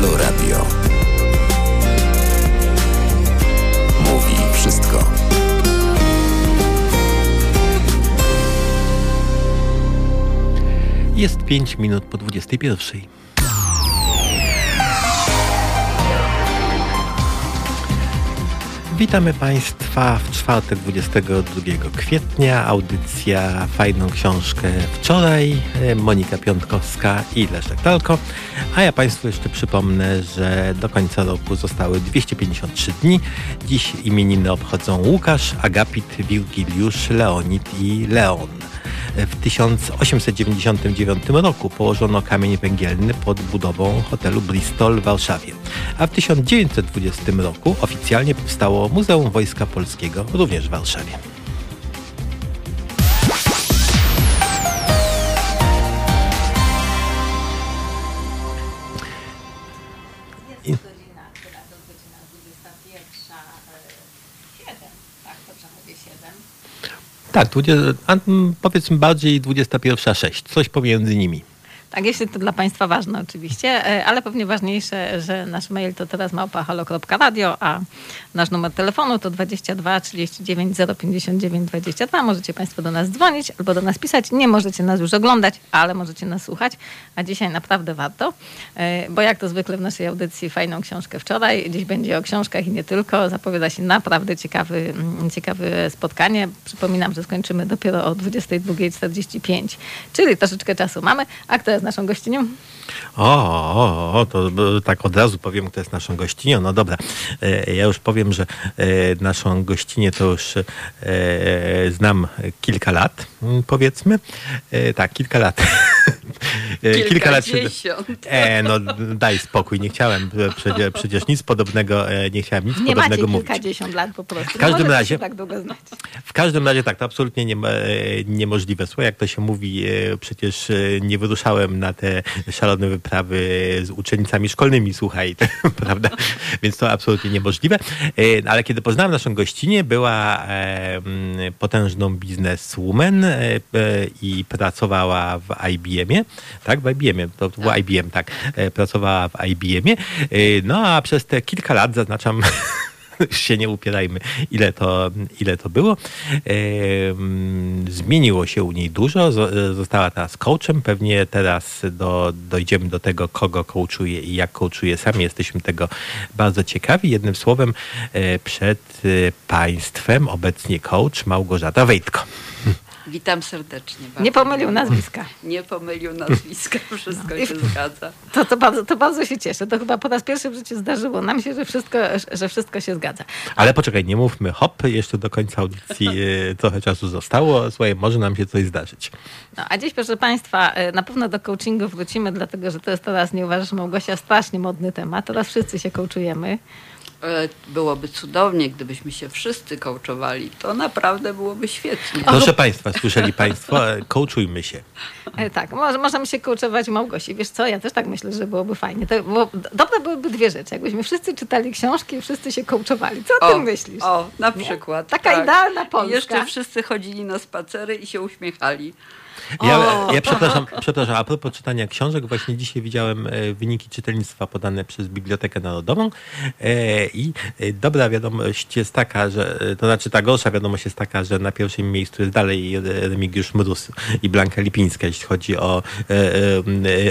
Halo Radio. Mówi wszystko. Jest 5 minut po 21. Witamy Państwa w czwartek 22 kwietnia. Audycja Fajną Książkę wczoraj. Monika Piątkowska i Leszek Talko. A ja Państwu jeszcze przypomnę, że do końca roku zostały 253 dni. Dziś imieniny obchodzą Łukasz, Agapit, Wirgiliusz, Leonid i Leon. W 1899 roku położono kamień węgielny pod budową hotelu Bristol w Warszawie, a w 1920 roku oficjalnie powstało Muzeum Wojska Polskiego również w Warszawie. Tak, 20, a, mm, powiedzmy bardziej 21.06, coś pomiędzy nimi. Tak, jeśli to dla Państwa ważne oczywiście, e, ale pewnie ważniejsze, że nasz mail to teraz małpa.halo.radio, a nasz numer telefonu to 22 39 059 22. Możecie Państwo do nas dzwonić albo do nas pisać. Nie możecie nas już oglądać, ale możecie nas słuchać, a dzisiaj naprawdę warto, e, bo jak to zwykle w naszej audycji Fajną Książkę wczoraj, dziś będzie o książkach i nie tylko. Zapowiada się naprawdę ciekawy, mm, ciekawe spotkanie. Przypominam, że skończymy dopiero o 22.45, czyli troszeczkę czasu mamy. A kto jest naszą gościnią? O, o, o, to tak od razu powiem, kto jest naszą gościnią. No dobra, e, ja już powiem, że e, naszą gościnię to już e, znam kilka lat, powiedzmy. Tak, kilka lat. E, kilka lat. E, no daj spokój, nie chciałem e, przecież, przecież nic podobnego, e, nie chciałem nic Nie macie podobnego mówić. kilkadziesiąt lat po prostu. W każdym razie- tak długo znać. W każdym razie tak, to absolutnie nie, niemożliwe. Słuchaj, jak to się mówi, przecież nie wyruszałem na te szalone wyprawy z uczennicami szkolnymi, słuchaj, prawda? Więc to absolutnie niemożliwe. Ale kiedy poznałem naszą gościnę, była potężną bizneswoman i pracowała w IBM-ie, tak? W IBM-ie, to, to był IBM, tak. E, Pracowała w IBM-ie. E, No a przez te kilka lat, zaznaczam, się nie upierajmy, ile to, ile to było. Zmieniło się u niej dużo. zo- Została teraz coachem. Pewnie teraz do, dojdziemy do tego, kogo coachuje i jak coachuje. Sami jesteśmy tego bardzo ciekawi. Jednym słowem, e, przed e, Państwem obecnie coach Małgorzata Wejtko. Witam serdecznie. bardzo Nie pomylił nazwiska. Nie pomylił nazwiska, wszystko No. się zgadza. To, to, bardzo, to bardzo się cieszę. To chyba po raz pierwszy w życiu zdarzyło nam się, że wszystko, że wszystko się zgadza. Ale poczekaj, nie mówmy hop, jeszcze do końca audycji e, trochę czasu zostało. Słuchaj, może nam się coś zdarzyć. No, a dziś, proszę Państwa, e, na pewno do coachingu wrócimy, dlatego że to jest teraz, nie uważasz, Małgosia, strasznie modny temat. Teraz wszyscy się coachujemy. E, Byłoby cudownie, gdybyśmy się wszyscy kołczowali. To naprawdę byłoby świetnie. Proszę Państwa, słyszeli Państwo, e, coachujmy się. E, Tak, może, możemy się coachować u Małgosi. Wiesz co, ja też tak myślę, że byłoby fajnie. To, bo, dobre byłyby dwie rzeczy. Jakbyśmy wszyscy czytali książki i wszyscy się coachowali. Co o, tym myślisz? O, na Nie? przykład. Taka tak. idealna I Polska. jeszcze wszyscy chodzili na spacery i się uśmiechali. Ja, ja przepraszam, przepraszam, a propos czytania książek, właśnie dzisiaj widziałem e, wyniki czytelnictwa podane przez Bibliotekę Narodową e, i e, dobra wiadomość jest taka, że, to znaczy ta gorsza wiadomość jest taka, że na pierwszym miejscu jest dalej Remigiusz Mróz i Blanka Lipińska, jeśli chodzi o,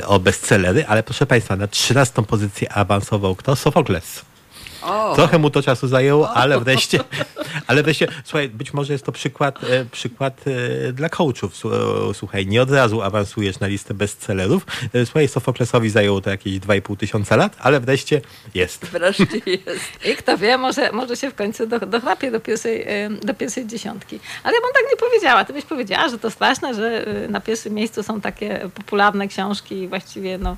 o bestsellery, ale proszę Państwa, na trzynastą pozycję awansował kto? Sofokles. O, Trochę mu to czasu zajęło, ale wreszcie, ale wreszcie, słuchaj, być może jest to przykład, e, przykład e, dla coachów. E, Słuchaj, nie od razu awansujesz na listę bestsellerów. Słuchaj, Sofoklesowi zajęło to jakieś 2,5 tysiąca lat, ale wreszcie jest. wreszcie jest. I kto wie, może, może się w końcu do, dochrapie do pierwszej, do pierwszej dziesiątki. Ale ja bym tak nie powiedziała. Ty byś powiedziała, że to straszne, że na pierwszym miejscu są takie popularne książki i właściwie no,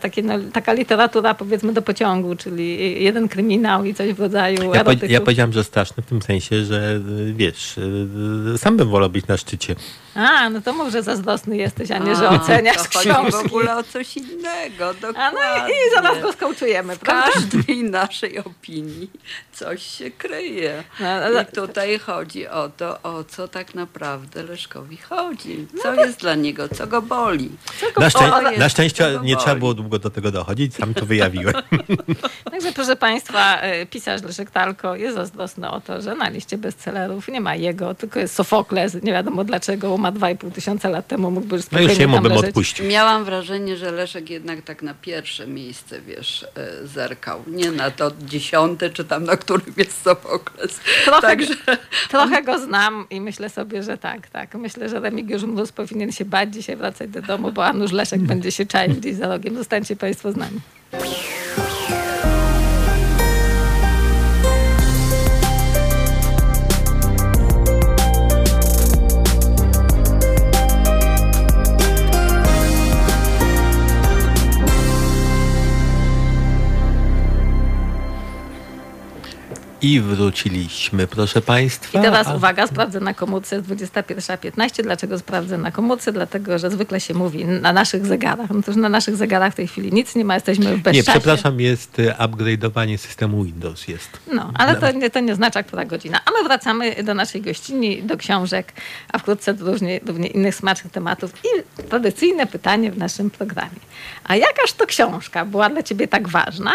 takie, no, taka literatura powiedzmy do pociągu, czyli jeden kryminał i coś w rodzaju Ja, erotyków. ja powiedziałem, że straszny w tym sensie, że e, wiesz, e, sam bym wolał być na szczycie. A, no to mów, że zazdrosny jesteś, a nie, że oceniasz to chodzi książki. w ogóle o coś innego, dokładnie. A no i, i zaraz go skołczujemy, W prawda? każdej naszej opinii coś się kryje. No, ale- I tutaj chodzi o to, o co tak naprawdę Leszkowi chodzi. No Co jest dla niego, co go boli. Na, szczę- O, ale- na szczęście nie trzeba było długo do tego dochodzić, sam to wyjawiłem. Także proszę Państwa, e, pisarz Leszek Talko jest zazdrosny o to, że na liście bestsellerów nie ma jego, tylko jest Sofokles. Nie wiadomo dlaczego, ma 2,5 tysiąca lat temu, mógłby już No już spokojnie jemu tam bym leżeć. odpuścił. Miałam wrażenie, że Leszek jednak tak na pierwsze miejsce, wiesz, e, zerkał. Nie na to dziesiąte, czy tam na którym jest Sofokles. Trochę, Także trochę go znam i myślę sobie, że tak, tak. Myślę, że Remigiusz Mróz powinien się bać dzisiaj wracać do domu, bo Anusz Leszek będzie się czaił gdzieś za rogiem. Zostańcie Państwo z nami. I wróciliśmy, proszę Państwa. I teraz uwaga, sprawdzę na komórce, jest 21.15. Dlaczego sprawdzę na komórce? Dlatego, że zwykle się mówi na naszych zegarach. No to już na naszych zegarach w tej chwili nic nie ma, jesteśmy w Nie, bezczasie. przepraszam, jest y, upgrade'owanie systemu Windows. Jest. No, ale to nie, to nie oznacza, która godzina. A my wracamy do naszej gościni, do książek, a wkrótce do różnie, równie innych smacznych tematów. I tradycyjne pytanie w naszym programie. A jakaż to książka była dla ciebie tak ważna?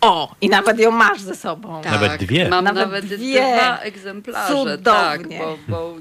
O, i nawet ją masz ze sobą. Nawet dwie. Tak, Mam Nawet nawet, dwie. dwa egzemplarze. Cudownie. Tak, bo, bo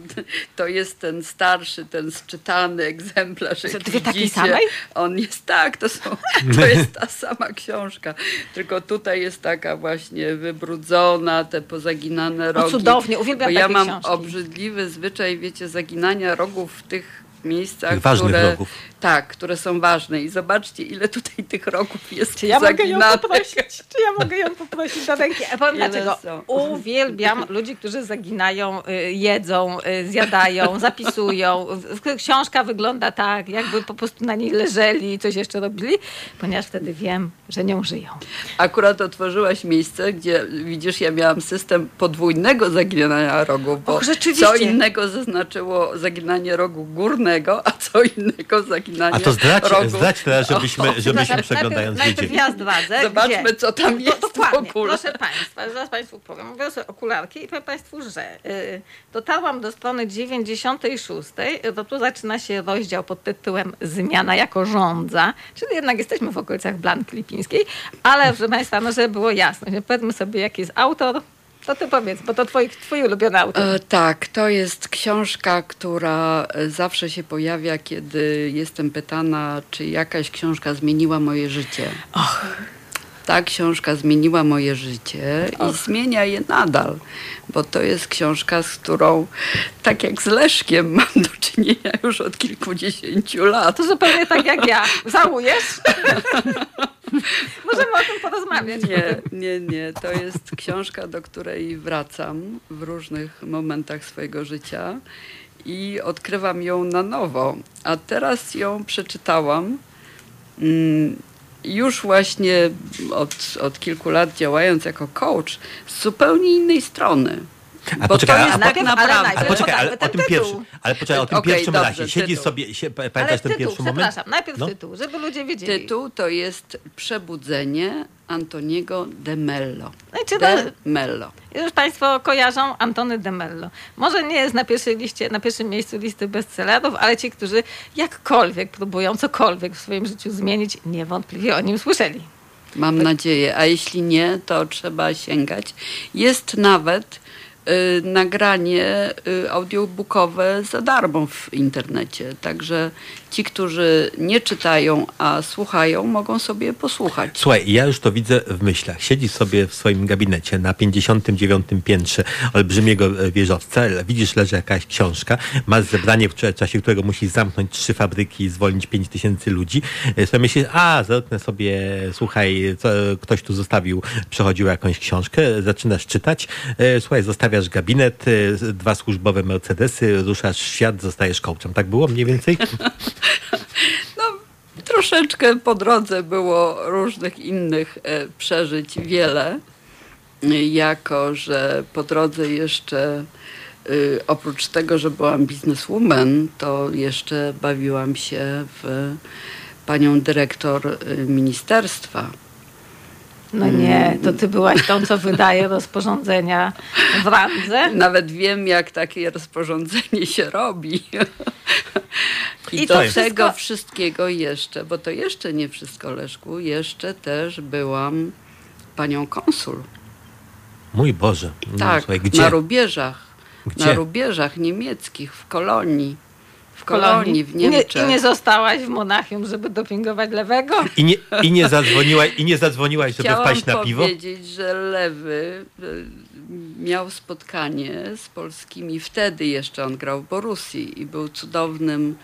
to jest ten starszy, ten zczytany egzemplarz. jak dwie takiej widzicie. samej? On jest tak, to, są, to jest ta sama książka. Tylko tutaj jest taka właśnie wybrudzona, te pozaginane rogi. cudownie, uwielbiam Bo ja takie mam książki. obrzydliwy zwyczaj, wiecie, zaginania rogów w tych miejscach, Tych ważnych które, rogów. tak, które są ważne. I zobaczcie, ile tutaj tych rogów jest Czy ja mogę ją poprosić? Czy ja mogę ją poprosić do ręki? A powiem Ile dlaczego. są? Uwielbiam ludzi, którzy zaginają, y, jedzą, y, zjadają, zapisują. Książka wygląda tak, jakby po prostu na niej leżeli i coś jeszcze robili, ponieważ wtedy wiem, że nią żyją. Akurat otworzyłaś miejsce, gdzie widzisz, ja miałam system podwójnego zaginania rogów, bo Och, rzeczywiście. co innego zaznaczyło zaginanie rogu górnego, a co innego zaginanie A to zdradź, rogu. zdradź teraz, żebyśmy, żebyśmy przeglądając najpierw, wiedzieli. najpierw ja zdradzę. Zobaczmy, gdzie. co tam No, jest dokładnie. w ogóle. Proszę Państwa, zaraz Państwu powiem. Biorę sobie okularki i powiem Państwu, że y, dotarłam do strony 96, to tu zaczyna się rozdział pod tytułem Zmiana jako rządza, czyli jednak jesteśmy w okolicach Blanki Lipińskiej, ale proszę Państwa, no żeby było jasne, powiedzmy sobie, jaki jest autor, to Ty powiedz, bo to twój, twój ulubiony autor. E, tak, to jest książka, która e, zawsze się pojawia, kiedy jestem pytana, czy jakaś książka zmieniła moje życie. Ta książka zmieniła moje życie i zmienia je nadal, bo to jest książka, z którą, tak jak z Leszkiem, mam do czynienia już od kilkudziesięciu lat. To zupełnie tak jak ja. Żałujesz? Możemy o tym porozmawiać. Nie, nie, nie. To jest książka, do której wracam w różnych momentach swojego życia i odkrywam ją na nowo. A teraz ją przeczytałam. mm, Już właśnie od, od kilku lat działając jako coach z zupełnie innej strony. A Bo poczekaj, to a tak ale naprawdę. najpierw- A poczekaj, ale o tym pierwszym, ale poczekaj, o tym Okej, pierwszym dobrze, razie. Siedzisz tytuł. sobie, Ale pamiętasz ten tytuł, pierwszy moment? przepraszam, najpierw No. tytuł, żeby ludzie wiedzieli. Tytuł to jest Przebudzenie Antoniego de Mello. No i czy De to- Mello. Już Państwo kojarzą Antony de Mello. Może nie jest na pierwszej liście, na pierwszym miejscu listy bestsellerów, ale ci, którzy jakkolwiek próbują cokolwiek w swoim życiu zmienić, niewątpliwie o nim słyszeli. Mam nadzieję, a jeśli nie, to trzeba sięgać. Jest nawet y, nagranie y, audiobookowe za darmo w internecie, także ci, którzy nie czytają, a słuchają, mogą sobie posłuchać. Słuchaj, ja już to widzę w myślach. Siedzi sobie w swoim gabinecie na 59. piętrze olbrzymiego e, wieżowca. Widzisz, leży jakaś książka. Masz zebranie, w czasie którego musisz zamknąć trzy fabryki i zwolnić 5 tysięcy ludzi. E, Sobie myślisz, a, zerknę sobie, słuchaj, co, ktoś tu zostawił, przechodził jakąś książkę, zaczynasz czytać. E, Słuchaj, zostawiasz gabinet, dwa służbowe Mercedesy, ruszasz w świat, zostajesz coachem. Tak było mniej więcej? No, troszeczkę po drodze było różnych innych e, przeżyć, wiele. Jako, że po drodze jeszcze y, oprócz tego, że byłam bizneswoman, to jeszcze bawiłam się w panią dyrektor y, ministerstwa. No nie, to ty byłaś tą, co wydaje rozporządzenia w randze. Nawet wiem, jak takie rozporządzenie się robi. I, I do to tego wszystko- wszystkiego jeszcze, bo to jeszcze nie wszystko, Leszku, jeszcze też byłam panią konsul. Mój Boże. No, Tak, słuchaj, gdzie? na rubieżach. Gdzie? Na rubieżach niemieckich, w kolonii. W kolonii, w I nie, Niemczech. I nie zostałaś w Monachium, żeby dopingować lewego? I nie, i nie zadzwoniłaś, i nie zadzwoniłaś, żeby Chciałam wpaść na piwo? powiedzieć, że Lewy y, miał spotkanie z polskimi. Wtedy jeszcze on grał w Borussii i był cudownym,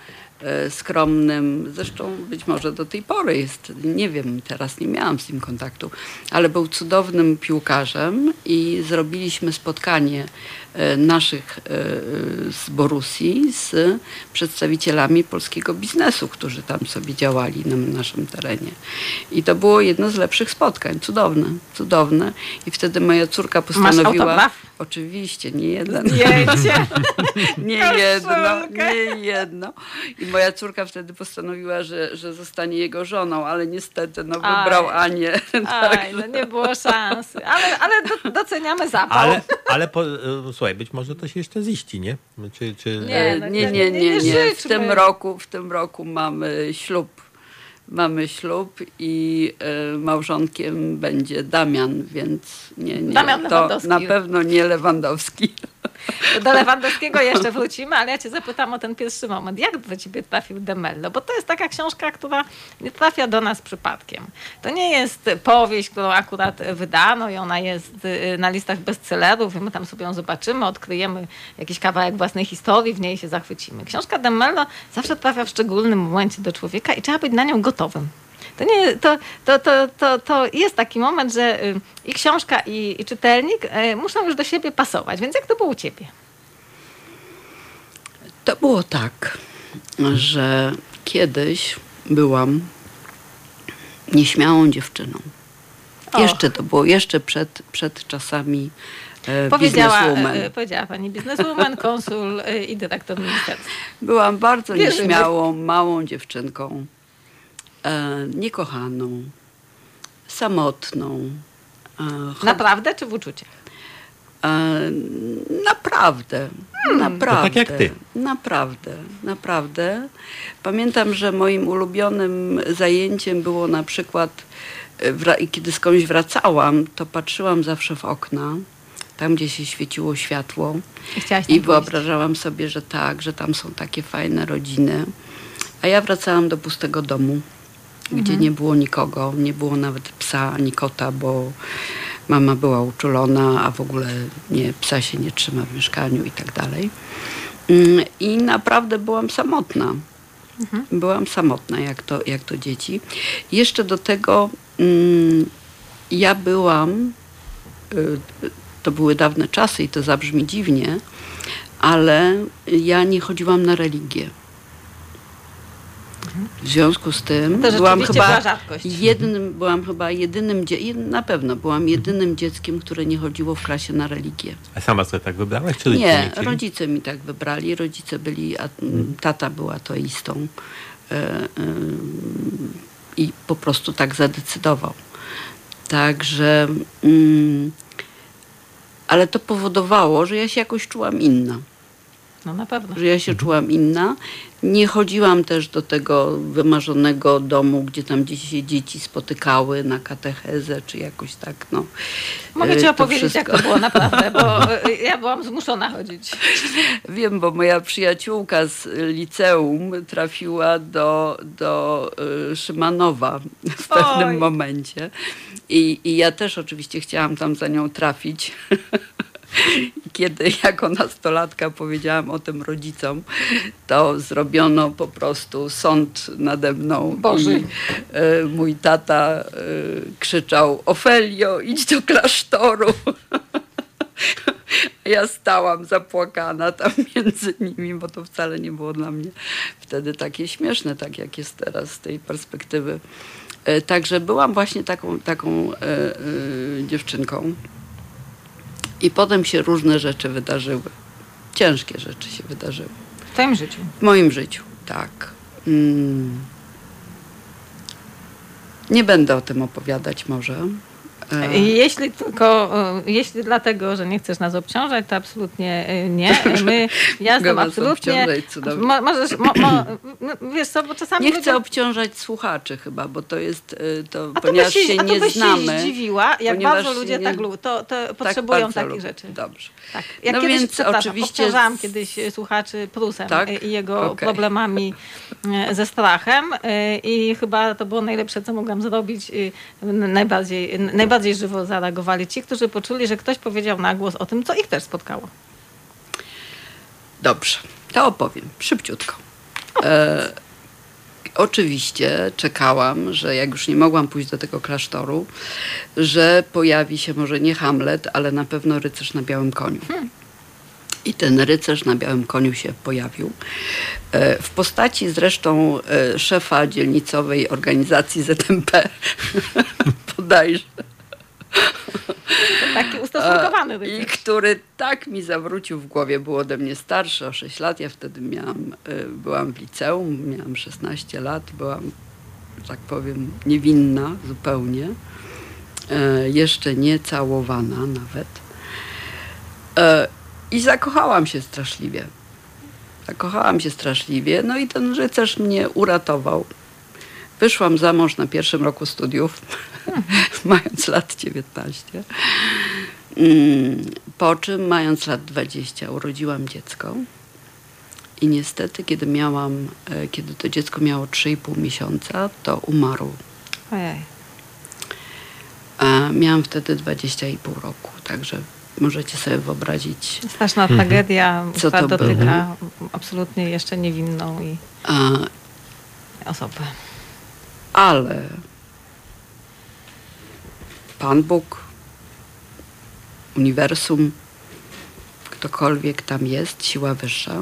e, skromnym, zresztą być może do tej pory jest, nie wiem, teraz nie miałam z nim kontaktu, ale był cudownym piłkarzem i zrobiliśmy spotkanie e, naszych e, z Borussii z przedstawicielami polskiego biznesu, którzy tam sobie działali na naszym terenie. I to było jedno z lepszych spotkań. Cudowne, cudowne. I wtedy moja córka postanowiła... Oczywiście, nie jeden. Zdjęcie. Nie jedno, nie jedno. I moja córka wtedy postanowiła, że, że zostanie jego żoną, ale niestety no, wybrał Aj. Anię. Aj, no nie było szansy. Ale, ale do, doceniamy zapał. Ale, ale po, e, słuchaj, być może to się jeszcze ziści, nie? Czy, czy, Nie, E, no nie, nie, nie, nie. W tym roku, w tym roku mamy ślub. Mamy ślub i e, małżonkiem będzie Damian, więc nie, nie. Damian to Lewandowski. na pewno nie Lewandowski. Do Lewandowskiego jeszcze wrócimy, ale ja cię zapytam o ten pierwszy moment. Jak do ciebie trafił Demello? Bo to jest taka książka, która nie trafia do nas przypadkiem. To nie jest powieść, którą akurat wydano i ona jest y, na listach bestsellerów i my tam sobie ją zobaczymy, odkryjemy jakiś kawałek własnej historii, w niej się zachwycimy. Książka Demello zawsze trafia w szczególnym momencie do człowieka i trzeba być na nią gotowym. To, nie, to, to, to, to, to jest taki moment, że y, i książka, i, i czytelnik y, muszą już do siebie pasować. Więc jak to było u ciebie? To było tak, że kiedyś byłam nieśmiałą dziewczyną. Och. Jeszcze to było, jeszcze przed, przed czasami e, Powiedziała, e, powiedziała pani bizneswoman, konsul e, i dyrektor ministerstwa. Byłam bardzo Wierzymy. nieśmiałą, małą dziewczynką. E, niekochaną, samotną. E, cho- Naprawdę czy w uczuciach? E, naprawdę, naprawdę. To tak jak ty. Naprawdę, naprawdę. Pamiętam, że moim ulubionym zajęciem było na przykład, kiedy skądś wracałam, to patrzyłam zawsze w okna, tam gdzie się świeciło światło. I I pójść. wyobrażałam sobie, że tak, że tam są takie fajne rodziny. A ja wracałam do pustego domu, gdzie nie było nikogo, nie było nawet psa ani kota, bo mama była uczulona, a w ogóle nie, psa się nie trzyma w mieszkaniu i tak dalej. Mm, I naprawdę byłam samotna. Byłam samotna, jak to, jak to dzieci. Jeszcze do tego mm, ja byłam y, to były dawne czasy i to zabrzmi dziwnie, ale ja nie chodziłam na religię. W związku z tym To byłam chyba jednym, byłam chyba jedynym, na pewno byłam jedynym dzieckiem, które nie chodziło w klasie na religię. A sama sobie tak wybrałaś, czy Nie, rodzice mi tak wybrali. Rodzice byli, a, m, tata był ateistą e, e, i po prostu tak zadecydował. Także, mm, ale to powodowało, że ja się jakoś czułam inna. No na pewno. Że ja się czułam inna. Nie chodziłam też do tego wymarzonego domu, gdzie tam gdzieś się dzieci spotykały na katechezę, czy jakoś tak, no. Mogę E, ci to opowiedzieć, jak to było naprawdę, bo e, ja byłam zmuszona chodzić. Wiem, bo moja przyjaciółka z liceum trafiła do, do y, Szymanowa w pewnym Oj. momencie. I, I ja też oczywiście chciałam tam za nią trafić. Kiedy jako nastolatka powiedziałam o tym rodzicom, to zrobiono po prostu sąd nade mną. Boży. I y, mój tata y, krzyczał: Ofelio, idź do klasztoru. Ja stałam zapłakana tam między nimi, bo to wcale nie było dla mnie wtedy takie śmieszne, tak jak jest teraz z tej perspektywy. E, Także byłam właśnie taką, taką e, e, dziewczynką. I potem się różne rzeczy wydarzyły. ciężkie rzeczy się wydarzyły. W twoim życiu? W moim życiu, tak. Mm. Nie będę o tym opowiadać może. E, jeśli tylko, e, jeśli dlatego, że nie chcesz nas obciążać, to absolutnie e, nie. My, ja jestem absolutnie... Mo, możesz, mo, mo, no, wiesz co, bo czasami... Nie chcę ludzie... obciążać słuchaczy chyba, bo to jest, to, a ponieważ się, się nie znamy. się zdziwiła, jak bardzo ludzie nie... tak lubią, to, to tak potrzebują takich lubię. rzeczy. Dobrze. Tak. Ja no kiedyś, więc oczywiście... obciążałam kiedyś słuchaczy Prusem tak? i jego okay. problemami ze strachem i chyba to było najlepsze, co mogłam zrobić. Najbardziej, najbardziej bardziej żywo zareagowali ci, którzy poczuli, że ktoś powiedział na głos o tym, co ich też spotkało. Dobrze, to opowiem szybciutko. E, oczywiście czekałam, że jak już nie mogłam pójść do tego klasztoru, że pojawi się może nie Hamlet, ale na pewno rycerz na białym koniu. Hmm. I ten rycerz na białym koniu się pojawił. E, w postaci zresztą e, szefa dzielnicowej organizacji ZMP, bodajże. Taki ustosunkowany. I który tak mi zawrócił w głowie, był ode mnie starszy o 6 lat. Ja wtedy miałam, y, byłam w liceum, miałam 16 lat, byłam, tak powiem, niewinna zupełnie. E, jeszcze nie całowana nawet. E, I zakochałam się straszliwie. Zakochałam się straszliwie, no i ten rycerz mnie uratował. Wyszłam za mąż na pierwszym roku studiów, mając lat 19. Mm, po czym, mając lat 20, urodziłam dziecko. I niestety, kiedy miałam, e, kiedy to dziecko miało 3,5 miesiąca, to umarł. Ojej. A miałam wtedy 20,5 roku, także możecie sobie wyobrazić. Straszna mhm. tragedia, co to dotyka było. absolutnie jeszcze niewinną i A, osobę ale Pan Bóg, uniwersum, ktokolwiek tam jest, siła wyższa,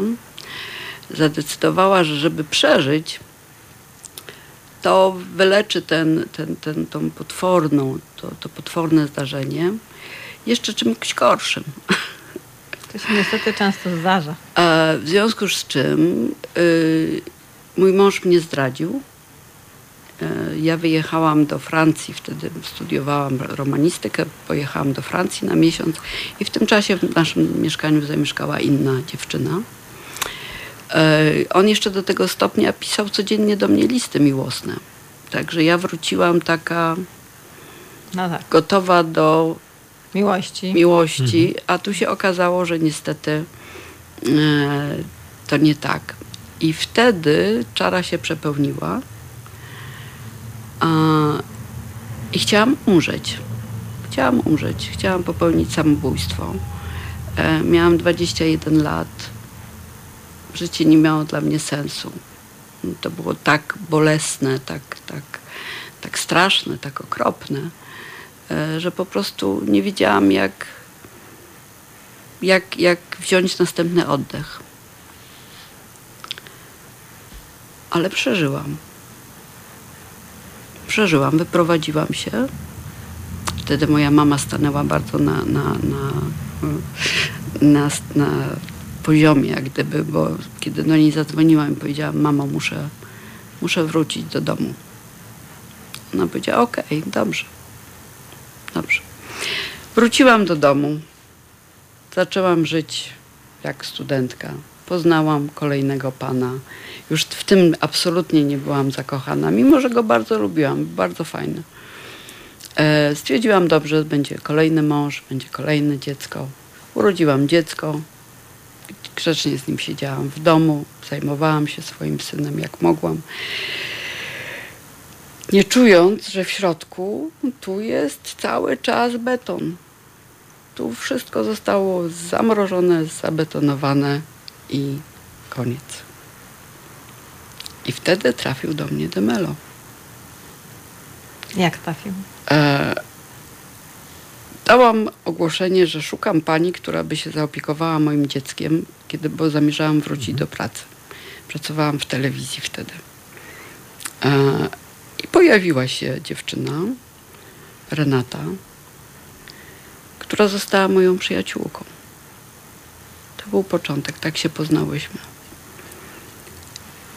zadecydowała, że żeby przeżyć, to wyleczy ten, ten, ten, tą potworną, to, to potworne zdarzenie jeszcze czymś gorszym. To się niestety często zdarza. A w związku z czym y, mój mąż mnie zdradził E, ja wyjechałam do Francji, wtedy studiowałam romanistykę, pojechałam do Francji na miesiąc i w tym czasie w naszym mieszkaniu zamieszkała inna dziewczyna. E, on jeszcze do tego stopnia pisał codziennie do mnie listy miłosne. Także ja wróciłam taka no tak. gotowa do miłości, miłości mhm. a tu się okazało, że niestety e, to nie tak. I wtedy czara się przepełniła i chciałam umrzeć. Chciałam umrzeć. Chciałam popełnić samobójstwo. E, miałam 21 lat. Życie nie miało dla mnie sensu. To było tak bolesne, tak, tak, tak straszne, tak okropne, e, że po prostu nie wiedziałam, jak, jak, jak wziąć następny oddech. Ale przeżyłam przeżyłam, wyprowadziłam się. Wtedy moja mama stanęła bardzo na, na, na, na, na poziomie, jak gdyby, bo kiedy do niej zadzwoniłam i powiedziałam, mamo, muszę, muszę wrócić do domu. Ona powiedziała, okej, okay, dobrze, dobrze. Wróciłam do domu. Zaczęłam żyć jak studentka. Poznałam kolejnego pana już w tym absolutnie nie byłam zakochana, mimo że go bardzo lubiłam, bardzo fajny. E, stwierdziłam, dobrze, będzie kolejny mąż, będzie kolejne dziecko. Urodziłam dziecko, grzecznie z nim siedziałam w domu, zajmowałam się swoim synem jak mogłam. Nie czując, że w środku tu jest cały czas beton. Tu wszystko zostało zamrożone, zabetonowane i koniec. I wtedy trafił do mnie Demelo. Jak trafił? E, dałam ogłoszenie, że szukam pani, która by się zaopiekowała moim dzieckiem, kiedy bo zamierzałam wrócić mhm. do pracy. Pracowałam w telewizji wtedy. E, I pojawiła się dziewczyna, Renata, która została moją przyjaciółką. Był początek, tak się poznałyśmy.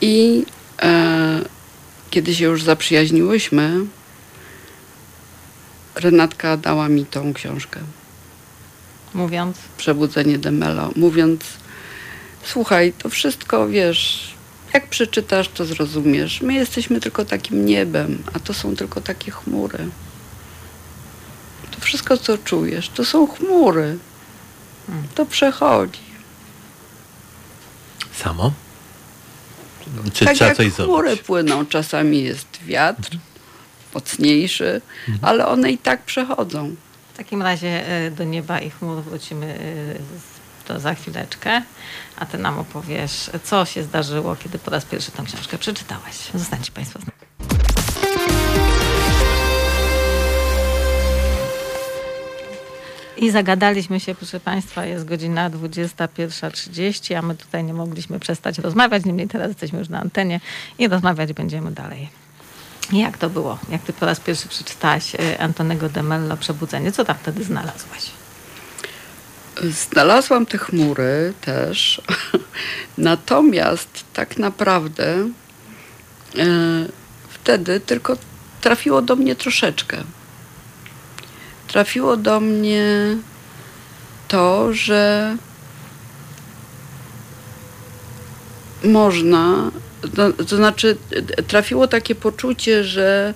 I e, kiedy się już zaprzyjaźniłyśmy, Renatka dała mi tą książkę. Mówiąc, Przebudzenie Demelo. Mówiąc, słuchaj, to wszystko, wiesz, jak przeczytasz, to zrozumiesz. My jesteśmy tylko takim niebem, a to są tylko takie chmury. To wszystko, co czujesz, to są chmury. To przechodzi. Samo? Czy tak trzeba jak coś chmury zrobić? płyną, czasami jest wiatr mocniejszy, Mhm. ale one i tak przechodzą. w takim razie e, do nieba i chmur wrócimy e, to za chwileczkę, a ty nam opowiesz, co się zdarzyło, kiedy po raz pierwszy tę książkę przeczytałaś. Zostańcie Państwo z nami. I zagadaliśmy się, proszę Państwa, jest godzina 21.30, a my tutaj nie mogliśmy przestać rozmawiać, niemniej teraz jesteśmy już na antenie i rozmawiać będziemy dalej. Jak to było? Jak ty po raz pierwszy przeczytałaś e, Antonego de Mello Przebudzenie? Co tam wtedy znalazłaś? Znalazłam te chmury też, natomiast tak naprawdę e, wtedy tylko trafiło do mnie troszeczkę. Trafiło do mnie to, że można, to, to znaczy trafiło takie poczucie, że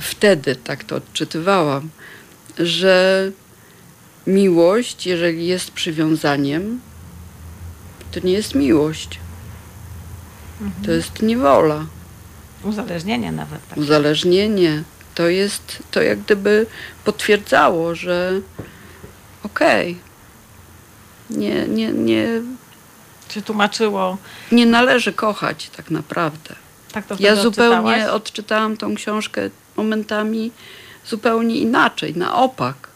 wtedy tak to odczytywałam, że miłość, jeżeli jest przywiązaniem, to nie jest miłość. To jest niewola, Uzależnienie nawet. Tak. uzależnienie. To jest, to jak gdyby potwierdzało, że okej, nie, nie, nie, Czy tłumaczyło, nie należy kochać tak naprawdę. tak to Ja zupełnie odczytałaś? odczytałam tą książkę momentami zupełnie inaczej, na opak,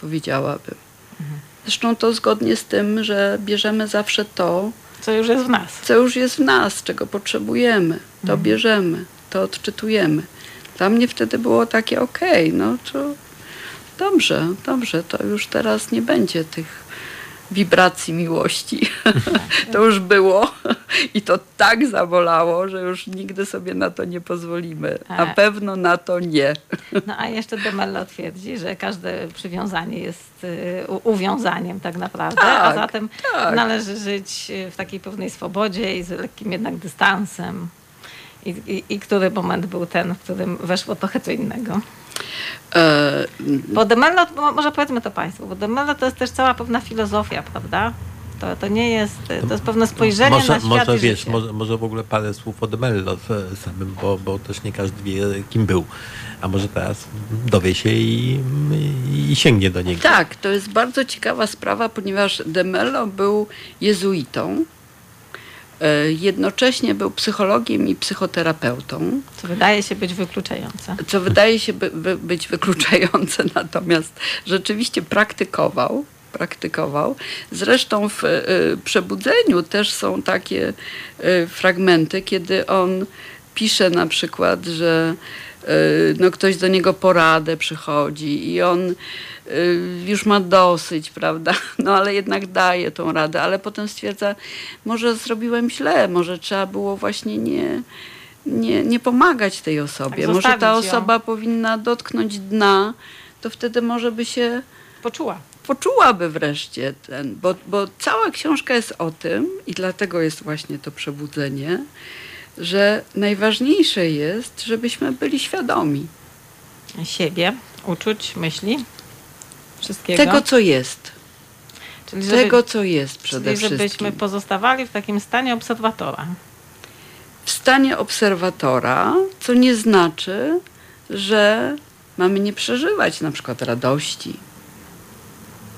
powiedziałabym. Mhm. Zresztą to zgodnie z tym, że bierzemy zawsze to, Co już jest w nas. co już jest w nas, czego potrzebujemy. To Mhm. bierzemy, to odczytujemy. Dla mnie wtedy było takie, okej, no to dobrze, dobrze, to już teraz nie będzie tych wibracji miłości. to już było i to tak zabolało, że już nigdy sobie na to nie pozwolimy. Na pewno na to nie. No a jeszcze de Mello twierdzi, że każde przywiązanie jest y, uwiązaniem tak naprawdę, a Tak, zatem tak. należy żyć w takiej pewnej swobodzie i z lekkim jednak dystansem. I, i, I który moment był ten, w którym weszło trochę co innego? E, Bo de Mello, mo- może powiedzmy to Państwu, bo de Mello to jest też cała pewna filozofia, prawda? To, to nie jest, to jest pewne spojrzenie może, na świat może i wiesz, może, może w ogóle parę słów o Demello s- samym, bo, bo też nie każdy wie, kim był. A może teraz dowie się i, i sięgnie do niego. Tak, to jest bardzo ciekawa sprawa, ponieważ De Mello był jezuitą. E, Jednocześnie był psychologiem i psychoterapeutą, Co wydaje się być wykluczające. co wydaje się by, by, być wykluczające, natomiast rzeczywiście praktykował. Praktykował. Zresztą w e, Przebudzeniu też są takie e, fragmenty, kiedy on pisze na przykład, że no, ktoś do niego poradę przychodzi i on już ma dosyć, prawda? No ale jednak daje tą radę, ale potem stwierdza, może zrobiłem źle, może trzeba było właśnie nie, nie, nie pomagać tej osobie. Tak, może ta zostawić ją. osoba powinna dotknąć dna, to wtedy może by się Poczuła. poczułaby wreszcie ten, bo, bo cała książka jest o tym i dlatego jest właśnie to przebudzenie, że najważniejsze jest, żebyśmy byli świadomi Siebie, uczuć, myśli, wszystkiego. tego, co jest. czyli żeby, Tego, co jest przede czyli żebyśmy wszystkim. pozostawali w takim stanie obserwatora. W stanie obserwatora, co nie znaczy, że mamy nie przeżywać na przykład radości.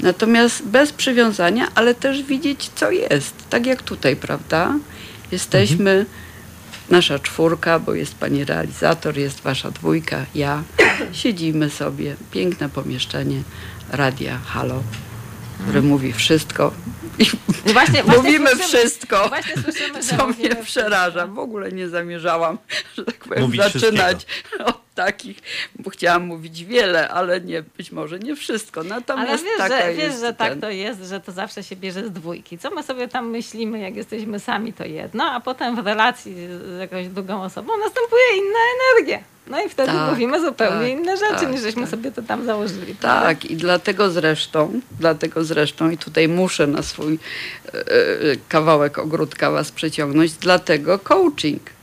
Natomiast bez przywiązania, ale też widzieć, co jest. Tak jak tutaj, prawda? Jesteśmy, nasza czwórka, bo jest pani realizator, jest wasza dwójka, ja. Siedzimy sobie, piękne pomieszczenie, radia, halo, które mówi wszystko. I I właśnie- właśnie mówimy słyszymy- wszystko, właśnie słyszymy, co mnie przeraża. W ogóle nie zamierzałam, że tak powiem, Mówić zaczynać od takich, bo chciałam mówić wiele, ale nie, być może nie wszystko. Natomiast ale wiesz, taka że, jest wiesz, że tak ten- to jest, że to zawsze się bierze z dwójki. Co my sobie tam myślimy, jak jesteśmy sami, to jedno, a potem w relacji z jakąś drugą osobą następuje inna energia. No i wtedy Tak, mówimy zupełnie tak, inne rzeczy, tak, niż żeśmy tak. sobie to tam założyli. prawda? Tak, i dlatego zresztą, dlatego zresztą, i tutaj muszę na swój e, e, kawałek ogródka was przeciągnąć, dlatego coaching.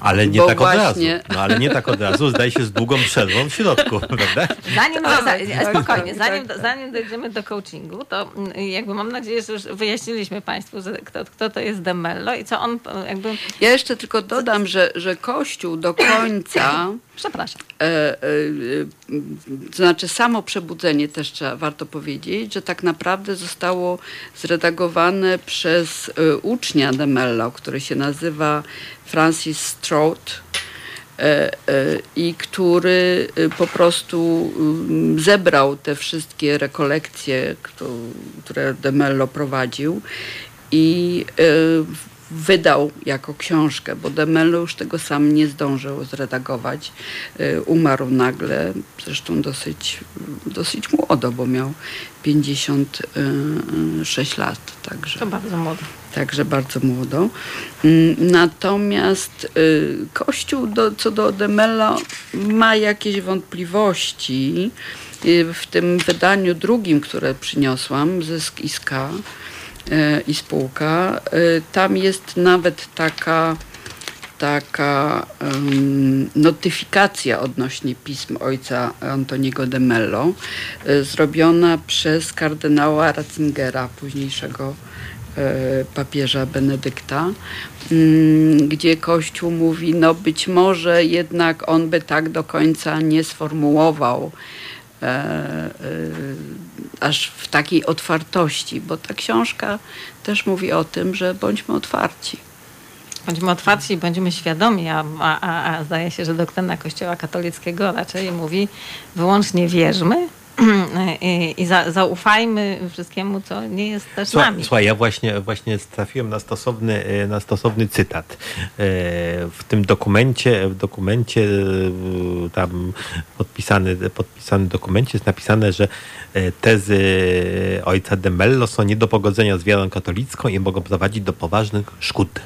Ale nie tak od właśnie- razu. No ale nie tak od razu, zdaje się z długą przerwą w środku, prawda? Zanim, Tak, za, tak, spokojnie, tak, zanim, tak. zanim dojdziemy do coachingu, to mm, jakby mam nadzieję, że już wyjaśniliśmy Państwu, że kto, kto to jest Demello i co on e, jakby... Ja jeszcze tylko dodam, że, że Kościół do końca, Przepraszam. e, e, e, to znaczy samo przebudzenie też trzeba, warto powiedzieć, że tak naprawdę zostało zredagowane przez e, ucznia de Mello, który się nazywa Francis Stroud. e, e, i który po prostu mm, zebrał te wszystkie rekolekcje, któ- które De Mello prowadził i wydał jako książkę, bo De Mello już tego sam nie zdążył zredagować. E, Umarł nagle, zresztą dosyć, dosyć młodo, bo miał 56 lat. Także. To bardzo młodo. Także bardzo młodo. Mm, Natomiast y, Kościół do, co do Demello ma jakieś wątpliwości. Y, W tym wydaniu drugim, które przyniosłam, Zysk i Ska y, i spółka, y, tam jest nawet taka taka notyfikacja odnośnie pism ojca Antoniego de Mello, y, zrobiona przez kardynała Ratzingera, późniejszego e, papieża Benedykta, mm, gdzie Kościół mówi, no być może jednak on by tak do końca nie sformułował aż w takiej otwartości, bo ta książka też mówi o tym, że bądźmy otwarci. Bądźmy otwarci i bądźmy świadomi, a, a, a, a zdaje się, że doktryna Kościoła katolickiego raczej mówi wyłącznie wierzmy i, za, zaufajmy wszystkiemu, co nie jest też Słuchaj, nami. słuchaj, ja właśnie, właśnie trafiłem na stosowny, e, na stosowny cytat. E, W tym dokumencie, w dokumencie e, tam podpisany, podpisany dokumencie jest napisane, że tezy ojca de Mello są nie do pogodzenia z wiarą katolicką i mogą prowadzić do poważnych szkód.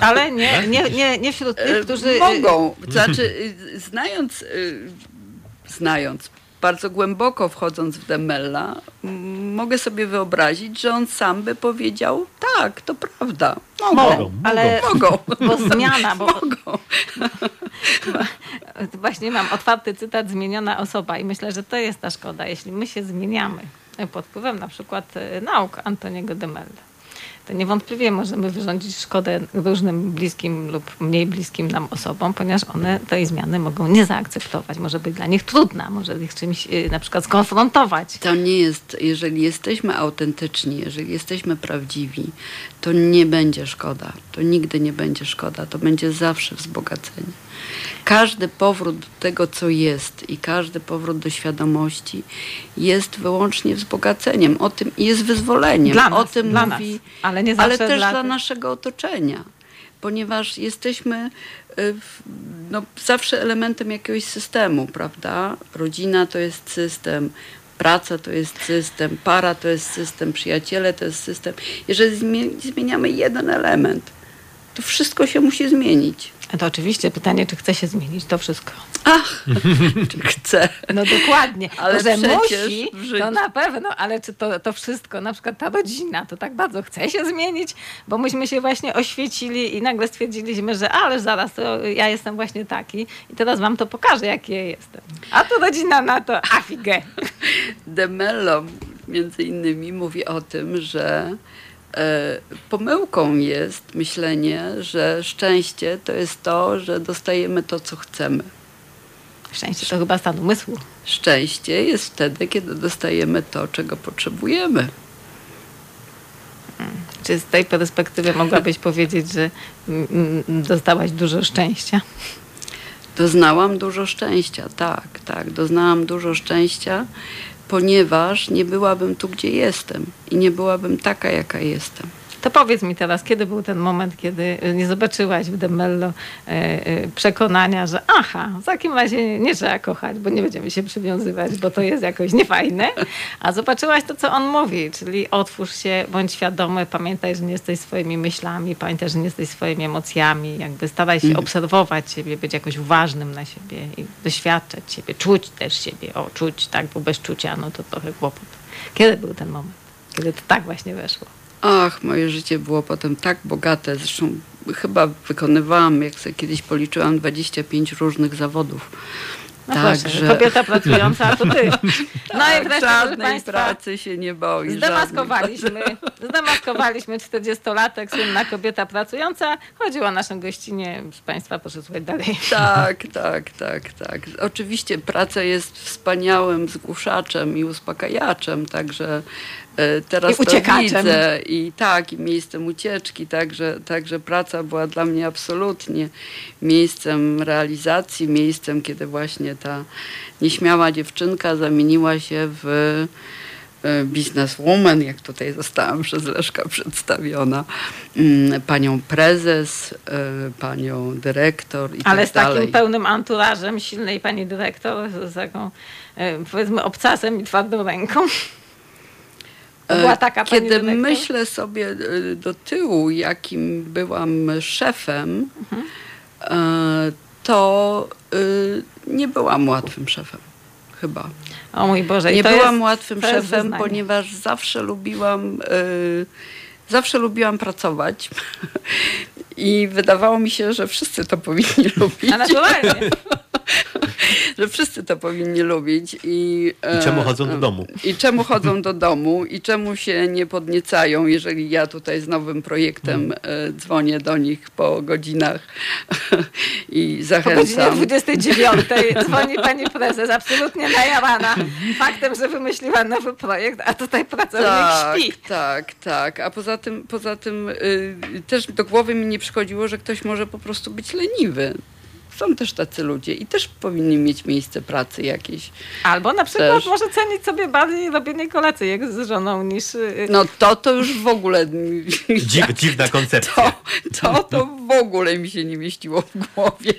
Ale nie, nie, nie, nie wśród tych, którzy... Mogą. Znaczy, znając, znając, bardzo głęboko wchodząc w Demella, mogę sobie wyobrazić, że on sam by powiedział, tak, to prawda. Mogą. Mogą. Ale Mogą. bo zmiana, bo Mogą. właśnie mam otwarty cytat zmieniona osoba i myślę, że to jest ta szkoda, jeśli my się zmieniamy pod wpływem na przykład e, nauk Antoniego de Mello. To niewątpliwie możemy wyrządzić szkodę różnym bliskim lub mniej bliskim nam osobom, ponieważ one tej zmiany mogą nie zaakceptować. Może być dla nich trudna, może ich czymś e, na przykład skonfrontować. To nie jest, jeżeli jesteśmy autentyczni, jeżeli jesteśmy prawdziwi, to nie będzie szkoda. To nigdy nie będzie szkoda. To będzie zawsze wzbogacenie. Każdy powrót do tego, co jest i każdy powrót do świadomości jest wyłącznie wzbogaceniem. O tym jest wyzwoleniem. Dla nas, o tym dla mówi, nas, ale nie ale też dla dla naszego otoczenia. Ponieważ jesteśmy w- no, zawsze elementem jakiegoś systemu, prawda? Rodzina to jest system, praca to jest system, para to jest system, przyjaciele to jest system. Jeżeli zmie- zmieniamy jeden element, to wszystko się musi zmienić. To oczywiście pytanie, czy chce się zmienić to wszystko. Ach, czy chcę. No dokładnie. Ale to, że musi, to na pewno, ale czy to, to wszystko, na przykład ta rodzina, to tak bardzo chce się zmienić, bo myśmy się właśnie oświecili i nagle stwierdziliśmy, że ale zaraz, to ja jestem właśnie taki i teraz wam to pokażę, jaki ja jestem. A tu rodzina na to, afigę. De Mello między innymi mówi o tym, że pomyłką jest myślenie, że szczęście to jest to, że dostajemy to, co chcemy. Szczęście to chyba stan umysłu. Szczęście jest wtedy, kiedy dostajemy to, czego potrzebujemy. Czy z tej perspektywy mogłabyś powiedzieć, że dostałaś dużo szczęścia? Doznałam dużo szczęścia, tak, tak. Doznałam dużo szczęścia, ponieważ nie byłabym tu, gdzie jestem i nie byłabym taka, jaka jestem. To powiedz mi teraz, kiedy był ten moment, kiedy nie zobaczyłaś w Demello e, e, przekonania, że aha, w takim razie nie trzeba kochać, bo nie będziemy się przywiązywać, bo to jest jakoś niefajne, a zobaczyłaś to, co on mówi, czyli otwórz się, bądź świadomy, pamiętaj, że nie jesteś swoimi myślami, pamiętaj, że nie jesteś swoimi emocjami, jakby staraj się obserwować siebie, być jakoś uważnym na siebie i doświadczać siebie, czuć też siebie, o, czuć, tak, bo bez czucia, no to trochę kłopot. Kiedy był ten moment? Kiedy to tak właśnie weszło? Ach, moje życie było potem tak bogate. Zresztą chyba wykonywałam, jak sobie kiedyś policzyłam, 25 różnych zawodów. No tak, że... kobieta pracująca, a to ty. No tak, i wreszcie, żadnej Państwa, pracy się nie boi. Zdemaskowaliśmy, zdemaskowaliśmy 40-latek, słynna kobieta pracująca. Chodziło o naszą gościnie. Z Państwa proszę słuchać dalej. Tak, tak, tak, tak. Oczywiście praca jest wspaniałym zgłuszaczem i uspokajaczem, także teraz I to widzę i tak, i miejscem ucieczki, także, także praca była dla mnie absolutnie miejscem realizacji, miejscem, kiedy właśnie ta nieśmiała dziewczynka zamieniła się w e, bizneswoman, jak tutaj zostałam przez Leszka przedstawiona, mm, panią prezes, e, panią dyrektor i Ale tak z takim pełnym anturażem silnej pani dyrektor, z taką powiedzmy obcasem i twardą ręką. Była taka Kiedy dyrektor? myślę sobie e, do tyłu, jakim byłam szefem, mhm. to e, nie byłam łatwym szefem. Chyba. O mój Boże. Nie byłam jest, łatwym szefem, ponieważ zawsze lubiłam, zawsze lubiłam pracować. I wydawało mi się, że wszyscy to powinni lubić. A naturalnie. że wszyscy to powinni lubić. I, I czemu chodzą do domu? I czemu chodzą do domu i czemu się nie podniecają, jeżeli ja tutaj z nowym projektem hmm. dzwonię do nich po godzinach i zachęcam. Po godzinie 29 dzwoni pani prezes, absolutnie najarana faktem, że wymyśliła nowy projekt, a tutaj pracownik tak, śpi. Tak, tak. A poza tym, poza tym y, też do głowy mi nie przychodziło, że ktoś może po prostu być leniwy są też tacy ludzie i też powinni mieć miejsce pracy jakieś. Albo na przykład też. może cenić sobie bardziej robienie kolacyjek z żoną niż... Y, no to to już w ogóle... Dziw, dziwna koncepcja. To, to, to w ogóle mi się nie mieściło w głowie.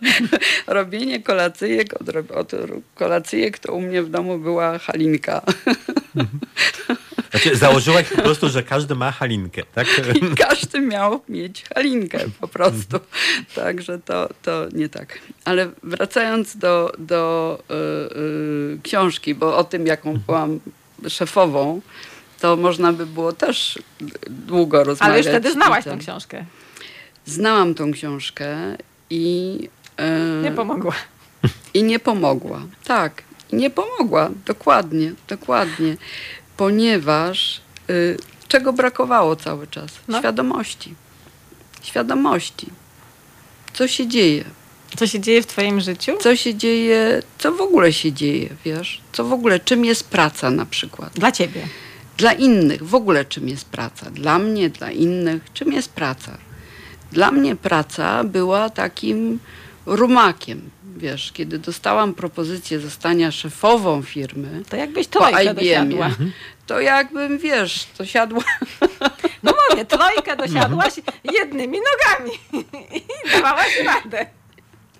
Robienie kolacyjek, od, od kolacyjek to u mnie w domu była halinka. Znaczy, założyłaś po prostu, że każdy ma halinkę, tak? I każdy miał mieć halinkę po prostu. Także to, to nie tak. Ale wracając do, do yy, yy, książki, bo o tym, jaką byłam szefową, to można by było też długo rozmawiać. Ale już wtedy znałaś tę książkę. Znałam tą książkę i... Yy, nie pomogła. I nie pomogła, tak. Nie pomogła, dokładnie, dokładnie ponieważ y, czego brakowało cały czas? No. Świadomości. Świadomości. Co się dzieje? Co się dzieje w twoim życiu? Co się dzieje, co w ogóle się dzieje, wiesz? Co w ogóle, czym jest praca na przykład? Dla ciebie. Dla innych, w ogóle czym jest praca? Dla mnie, dla innych, czym jest praca? Dla mnie praca była takim rumakiem, wiesz, kiedy dostałam propozycję zostania szefową firmy to jakbyś trojkę dosiadła. Mhm. To jakbym, wiesz, dosiadła. No mówię, trojkę dosiadłaś jednymi nogami i dawałaś radę.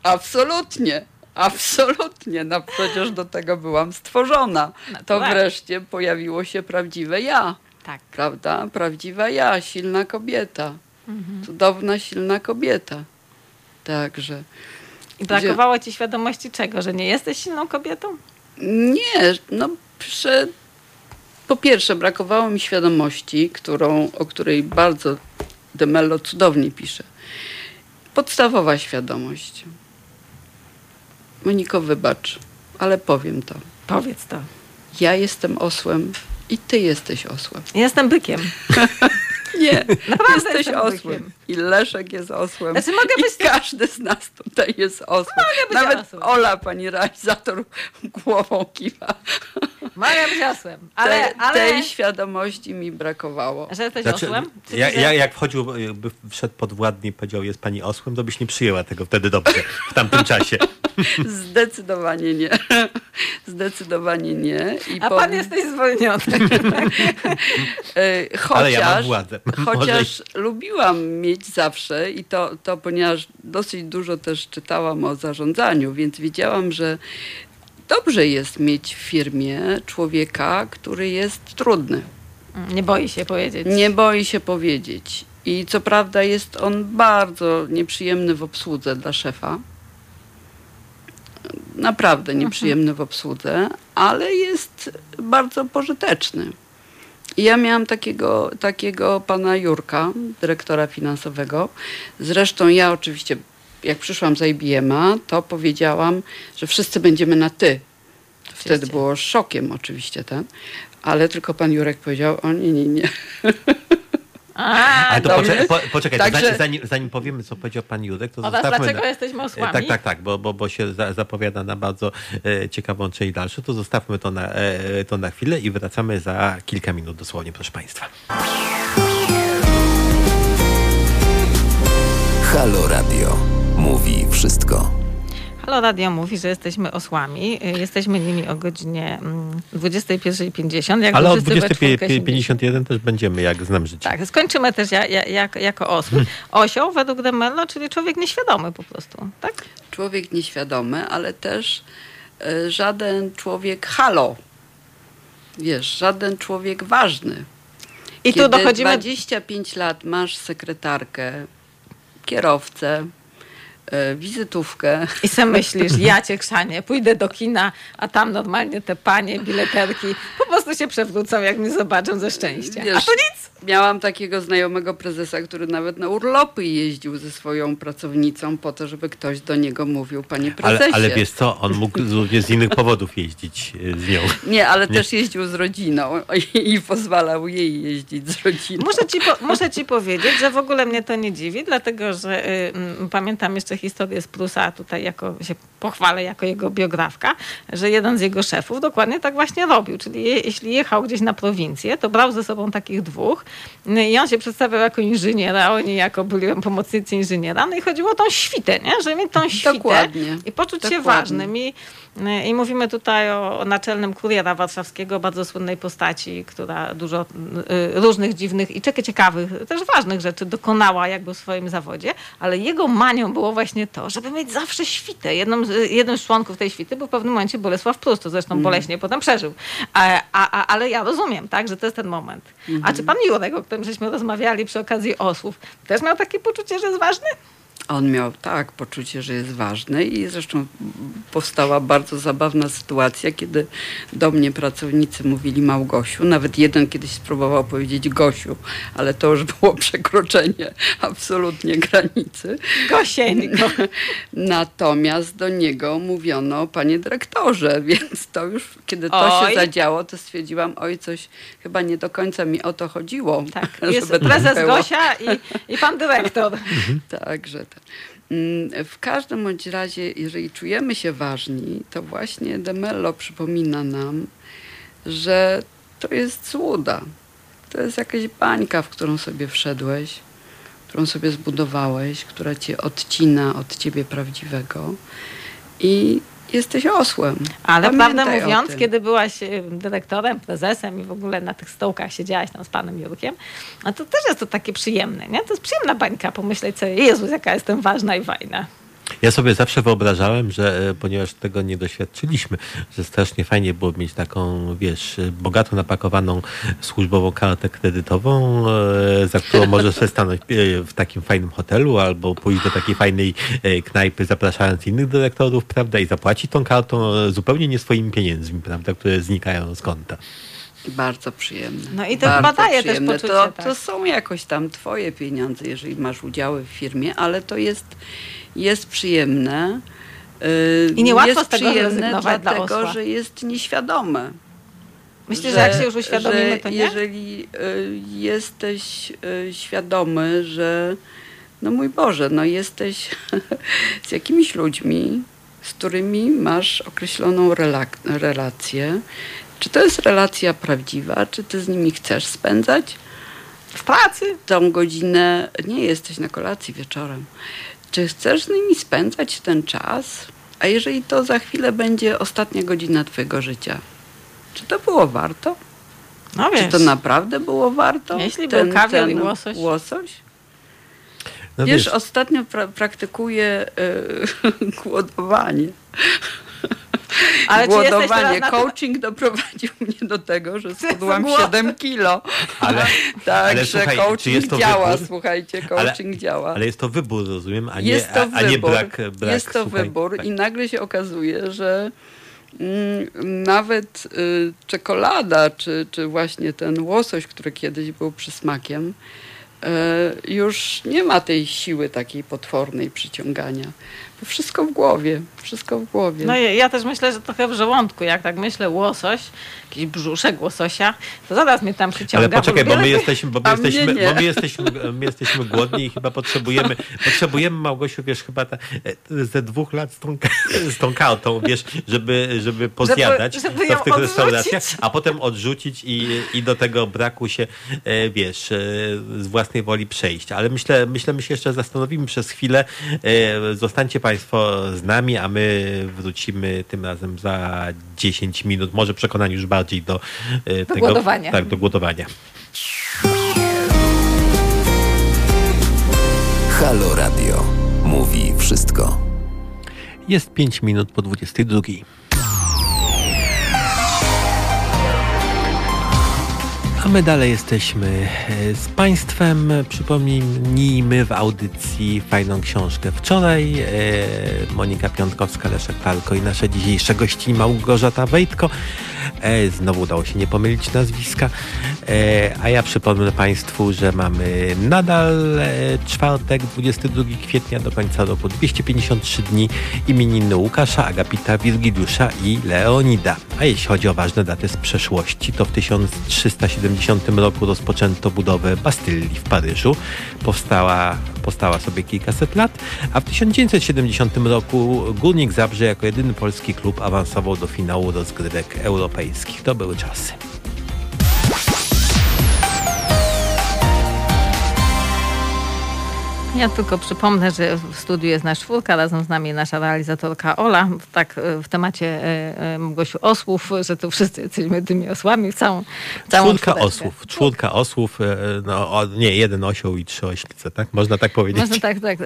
Absolutnie. Absolutnie, no przecież do tego byłam stworzona. No to, to wreszcie pojawiło się prawdziwe ja. Tak. Prawda? Prawdziwa ja, silna kobieta. Mhm. Cudowna, silna kobieta. Także. I brakowało ci świadomości czego? Że nie jesteś silną kobietą? Nie, no prze... po pierwsze brakowało mi świadomości, którą, o której bardzo Demello cudownie pisze. Podstawowa świadomość. Moniko, wybacz, ale powiem to. Powiedz to. Ja jestem osłem i ty jesteś osłem. Jestem bykiem. Nie, Naprawdę jesteś osłem. I Leszek jest osłem. Znaczy, mogę być... I każdy z nas tutaj jest osłem. Mogę być Nawet osłem. Ola, pani realizator, głową kiwa. Mogę być osłem. Ale, Te, ale... Tej świadomości mi brakowało. Że jesteś znaczy, osłem? Ja, ja, jak wchodził, jakby wszedł podwładny i powiedział, jest pani osłem, to byś nie przyjęła tego wtedy dobrze, w tamtym czasie. Zdecydowanie nie. Zdecydowanie nie. I A pan powiem... jesteś zwolniony. chociaż, Ale ja mam władzę. Chociaż lubiłam mieć zawsze i to, to ponieważ dosyć dużo też czytałam o zarządzaniu, więc wiedziałam, że dobrze jest mieć w firmie człowieka, który jest trudny. Nie boi się powiedzieć. Nie boi się powiedzieć. I co prawda jest on bardzo nieprzyjemny w obsłudze dla szefa. Naprawdę nieprzyjemny w obsłudze, ale jest bardzo pożyteczny. I ja miałam takiego, takiego pana Jurka, dyrektora finansowego. Zresztą ja oczywiście, jak przyszłam z IBM-a, to powiedziałam, że wszyscy będziemy na ty. Wtedy było szokiem oczywiście ten, ale tylko pan Jurek powiedział, o nie, nie, nie. A, Ale to poczekaj, po, poczekaj Także... zanim, zanim, powiemy, co powiedział pan Jurek, to Oraz zostawmy... dlaczego na... jesteśmy osłami? Tak, tak, tak, bo, bo, bo się za, zapowiada na bardzo e, ciekawą część dalszą, to zostawmy to na, e, to na chwilę i wracamy za kilka minut dosłownie, proszę państwa. Halo Radio. Mówi wszystko. Halo Radio mówi, że jesteśmy osłami. Jesteśmy nimi o godzinie 21.50. Mm, Ale o 21.51 też będziemy, jak znam życie. Tak, skończymy też ja, ja, jak, jako osły. Hmm. Osioł według Demello, czyli człowiek nieświadomy po prostu, tak? Człowiek nieświadomy, ale też y, żaden człowiek halo. Wiesz, żaden człowiek ważny. I Kiedy tu dochodzimy... 25 lat masz sekretarkę, kierowcę, E, wizytówkę. I sobie myślisz, ja cię krzanie, pójdę do kina, a tam normalnie te panie, bileterki po prostu się przewrócą, jak mnie zobaczą ze szczęścia. Wiesz, a tu nic. Miałam takiego znajomego prezesa, który nawet na urlopy jeździł ze swoją pracownicą po to, żeby ktoś do niego mówił, panie prezesie. Ale, ale wiesz co, on mógł z, z innych powodów jeździć e, z nią. Nie, ale Nie. też jeździł z rodziną i, i pozwalał jej jeździć z rodziną. Muszę ci, po, muszę ci powiedzieć, że w ogóle mnie to nie dziwi, dlatego że y, pamiętam jeszcze historię z Prusa, tutaj jako się pochwalę jako jego biografka, że jeden z jego szefów dokładnie tak właśnie robił. Czyli je, jeśli jechał gdzieś na prowincję, to brał ze sobą takich dwóch i on się przedstawiał jako inżynier, a oni jako byli pomocnicy inżyniera. No i chodziło o tą świtę, nie? że mieć tą świtę Dokładnie. i poczuć Dokładnie. się ważnym. I I mówimy tutaj o, naczelnym kuriera warszawskiego, bardzo słynnej postaci, która dużo e, różnych dziwnych i ciekawych, też ważnych rzeczy dokonała jakby w swoim zawodzie, ale jego manią było właśnie to, żeby mieć zawsze świtę. Jedną, jednym z członków tej świty był w pewnym momencie Bolesław Prust, to zresztą mm. boleśnie potem przeżył. A, a, ale ja rozumiem, tak, że to jest ten moment. Mm -hmm. A czy pan Jurek, o którym żeśmy rozmawiali przy okazji osłów, też miał takie poczucie, że jest ważny? On miał tak poczucie, że jest ważny i zresztą powstała bardzo zabawna sytuacja, kiedy do mnie pracownicy mówili Małgosiu. Nawet jeden kiedyś spróbował powiedzieć Gosiu, ale to już było przekroczenie absolutnie granicy. Gosieńko. Natomiast do niego mówiono panie dyrektorze, więc to już, kiedy to oj. się zadziało, to stwierdziłam, oj, coś chyba nie do końca mi o to chodziło. Tak, jest prezes Gosia i, i pan dyrektor. Także tak. Mm, w każdym bądź razie, jeżeli czujemy się ważni, to właśnie Demello przypomina nam, że to jest złuda. To jest jakaś bańka, w którą sobie wszedłeś, którą sobie zbudowałeś, która cię odcina od ciebie prawdziwego. I jesteś osłem. Ale prawdę mówiąc, kiedy byłaś y, dyrektorem, prezesem i w ogóle na tych stołkach siedziałaś tam z panem Jurkiem, no to też jest to takie przyjemne, nie? To jest przyjemna bańka pomyśleć sobie, Jezus, jaka jestem ważna i fajna. Ja sobie zawsze wyobrażałem, że e, ponieważ tego nie doświadczyliśmy, że strasznie fajnie było mieć taką, wiesz, bogato napakowaną służbową kartę kredytową, e, za którą możesz sobie stanąć e, w takim fajnym hotelu albo pójść do takiej fajnej knajpy, zapraszając innych dyrektorów, prawda, i zapłacić tą kartą zupełnie nie swoimi pieniędzmi, prawda, które znikają z konta. Bardzo przyjemne. No i to chyba daje też poczucie. To, tak. to są jakoś tam twoje pieniądze, jeżeli masz udziały w firmie, ale to jest jest przyjemne. Y, I niełatwo jest z tego przyjemne dlatego, że jest nieświadome. Myślę, że, że jak się już uświadomimy, to nie? Jeżeli y, jesteś y, świadomy, że no mój Boże, no jesteś z jakimiś ludźmi, z którymi masz określoną relację. Czy to jest relacja prawdziwa? Czy ty z nimi chcesz spędzać? W pracy? Tą godzinę nie jesteś na kolacji wieczorem. Czy chcesz z nimi spędzać ten czas? A jeżeli to za chwilę będzie ostatnia godzina twojego życia, czy to było warto? No wiesz, Czy to naprawdę było warto? Jeśli był kawior i łosoś. łosoś? No wiesz, wiesz, ostatnio pra praktykuję y, głodowanie. Ale głodowanie. teraz na Coaching doprowadził mnie do tego, że schudłam głodna. 7 kilo. Ale- tak, ale że słuchaj, coaching jest to działa, wybór? słuchajcie, Ale- coaching działa. ale jest to wybór, rozumiem, a nie, jest to a, a nie wybór, brak, brak jest to słuchaj, wybór tak. i nagle się okazuje, że mm, nawet y, czekolada, czy, czy właśnie ten łosoś, który kiedyś był przysmakiem, y, już nie ma tej siły takiej potwornej przyciągania. Wszystko w głowie, wszystko w głowie. No ja, ja też myślę, że trochę w żołądku, jak tak myślę łosoś, jakiś brzuszek łososia, to zaraz mnie tam przyciąga. Ale poczekaj, bo my jesteśmy, bo my jesteśmy, bo my jesteśmy, my jesteśmy głodni i chyba potrzebujemy, potrzebujemy Małgosiu, wiesz, chyba ta, e, ze dwóch lat z tą, z tą kartą, wiesz, żeby, żeby pozjadać żeby to ją w tych odrzucić. restauracjach, a potem odrzucić i, i do tego braku się, e, wiesz, e, z własnej woli przejść. Ale myślę, myślę, my się jeszcze zastanowimy przez chwilę. Zostańcie Państwo z nami, a my wrócimy tym razem za 10 minut, może przekonani już bardziej do, e, tego. głodowania. Tak, do głodowania. Halo Radio. Mówi wszystko. Jest 5 minut po 22. A my dalej jesteśmy e, z Państwem. Przypomnijmy w audycji fajną książkę. Wczoraj e, Monika Piątkowska, Leszek Palko i nasza dzisiejsza gościni Małgorzata Wejtko. E, znowu udało się nie pomylić nazwiska. A ja przypomnę Państwu, że mamy nadal czwartek, 22 kwietnia do końca roku 253 dni imieniny Łukasza, Agapita, Wirgiliusza i Leonida. A jeśli chodzi o ważne daty z przeszłości, to w 1370 roku rozpoczęto budowę Bastylii w Paryżu. Powstała, powstała sobie kilkaset lat, a w 1970 roku Górnik Zabrze jako jedyny polski klub awansował do finału rozgrywek europejskich. To były czasy. Ja tylko przypomnę, że w studiu jest nasz czwórka, razem z nami nasza realizatorka Ola. Tak e, w temacie e, e, Mgosiu osłów, że tu wszyscy jesteśmy tymi osłami w całą, całą Czwórka czwóreczkę. osłów. Czwórka osłów, no, nie, jeden osioł i trzy oślice, tak? Można tak powiedzieć. Można tak, tak.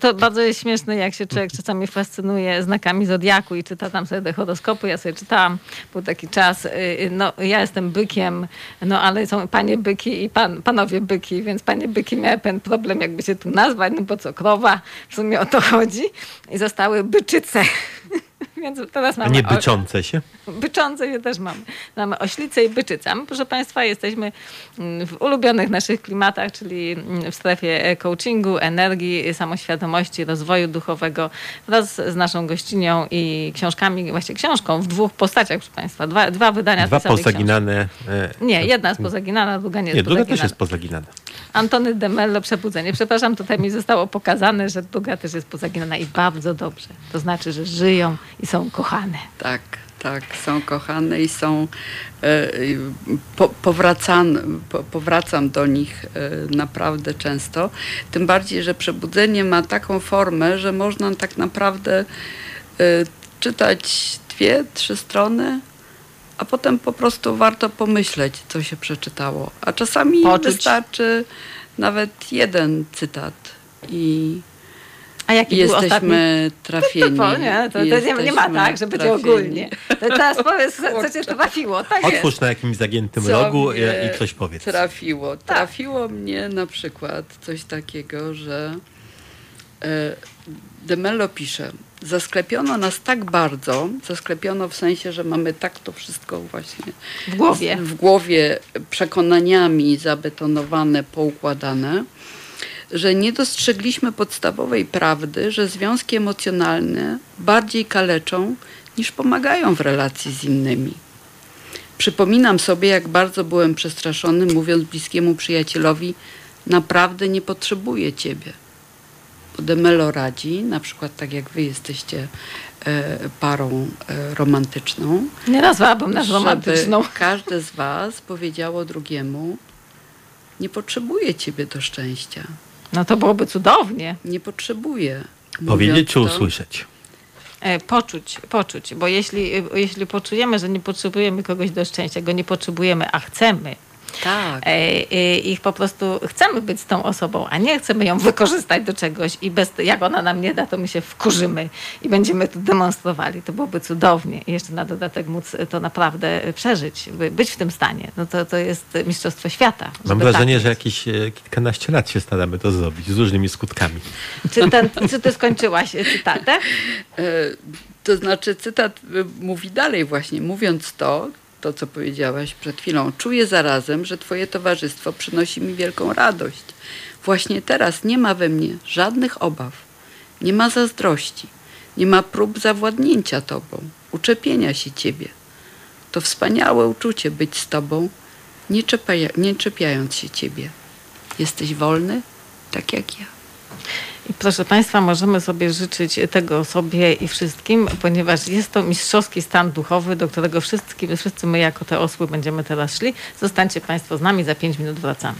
To- bardzo jest śmieszne, jak się człowiek czasami fascynuje znakami Zodiaku i czyta tam sobie te horoskopy. Ja sobie czytałam, był taki czas, no ja jestem bykiem, no ale są panie byki i pan, panowie byki, więc panie byki miały ten problem, jakby się tu nazwać, no bo co, krowa, w sumie o to chodzi. I zostały byczyce. Więc teraz A mamy nie o- byczące się? Byczące je też mamy. Mamy oślicę i byczyca. My, proszę Państwa, jesteśmy mm, w ulubionych naszych klimatach, czyli mm, w strefie e, coachingu, energii, samoświadomości, rozwoju duchowego wraz z naszą gościnią i książkami, właśnie książką w dwóch postaciach, proszę Państwa. Dwa, dwa wydania Dwa pozaginane. e, książki. Nie, jedna jest pozaginana, druga nie jest Nie, druga pozaginana. też jest pozaginana. Antony de Mello, Przebudzenie. Przepraszam, tutaj mi zostało pokazane, że druga też jest pozaginana i bardzo dobrze. To znaczy, że żyją i są kochane. Tak, tak, są kochane i są. E, po, powracane, po, powracam do nich e, naprawdę często. Tym bardziej, że przebudzenie ma taką formę, że można tak naprawdę e, czytać dwie, trzy strony, a potem po prostu warto pomyśleć, co się przeczytało. A czasami Poczuć. wystarczy nawet jeden cytat i A jaki był ostatni? jesteśmy trafieni. To, nie, to, to nie, nie ma Jesteśmy tak, że będzie ogólnie. To teraz powiedz, co cię trafiło. Tak jest. Otwórz na jakimś zagiętym Co rogu mnie i, i coś powiedz. Trafiło. Tak. Trafiło mnie na przykład coś takiego, że e, De Mello pisze, zasklepiono nas tak bardzo, zasklepiono w sensie, że mamy tak to wszystko właśnie W głowie. w głowie przekonaniami zabetonowane, poukładane, że nie dostrzegliśmy podstawowej prawdy, że związki emocjonalne bardziej kaleczą niż pomagają w relacji z innymi. Przypominam sobie, jak bardzo byłem przestraszony, mówiąc bliskiemu przyjacielowi: Naprawdę nie potrzebuję ciebie. Bo Demelo radzi, na przykład tak jak wy jesteście e, parą e, romantyczną, Nie nazwałabym nas romantyczną. każde z was powiedziało drugiemu: Nie potrzebuję ciebie do szczęścia. No to byłoby cudownie. Nie potrzebuję. Powiedzieć czy to, usłyszeć? e, poczuć, poczuć, bo jeśli, jeśli poczujemy, że nie potrzebujemy kogoś do szczęścia, go nie potrzebujemy, a chcemy, Tak. E, ich po prostu chcemy być z tą osobą, a nie chcemy ją wykorzystać do czegoś i bez, jak ona nam nie da, to my się wkurzymy i będziemy to demonstrowali. To byłoby cudownie. I jeszcze na dodatek móc to naprawdę przeżyć, być w tym stanie. No to, to jest mistrzostwo świata. Mam wrażenie, tak że jakieś e, kilkanaście lat się staramy to zrobić z różnymi skutkami. Czy, ten, czy ty skończyłaś cytatę? E, to znaczy cytat mówi dalej właśnie, mówiąc to, to, co powiedziałaś przed chwilą. Czuję zarazem, że Twoje towarzystwo przynosi mi wielką radość. Właśnie teraz nie ma we mnie żadnych obaw, nie ma zazdrości, nie ma prób zawładnięcia Tobą, uczepienia się Ciebie. To wspaniałe uczucie być z Tobą, nie, czepia, nie czepiając się Ciebie. Jesteś wolny, tak jak ja. I proszę Państwa, możemy sobie życzyć tego sobie i wszystkim, ponieważ jest to mistrzowski stan duchowy, do którego wszyscy, wszyscy my jako te osły będziemy teraz szli. Zostańcie Państwo z nami, za pięć minut wracamy.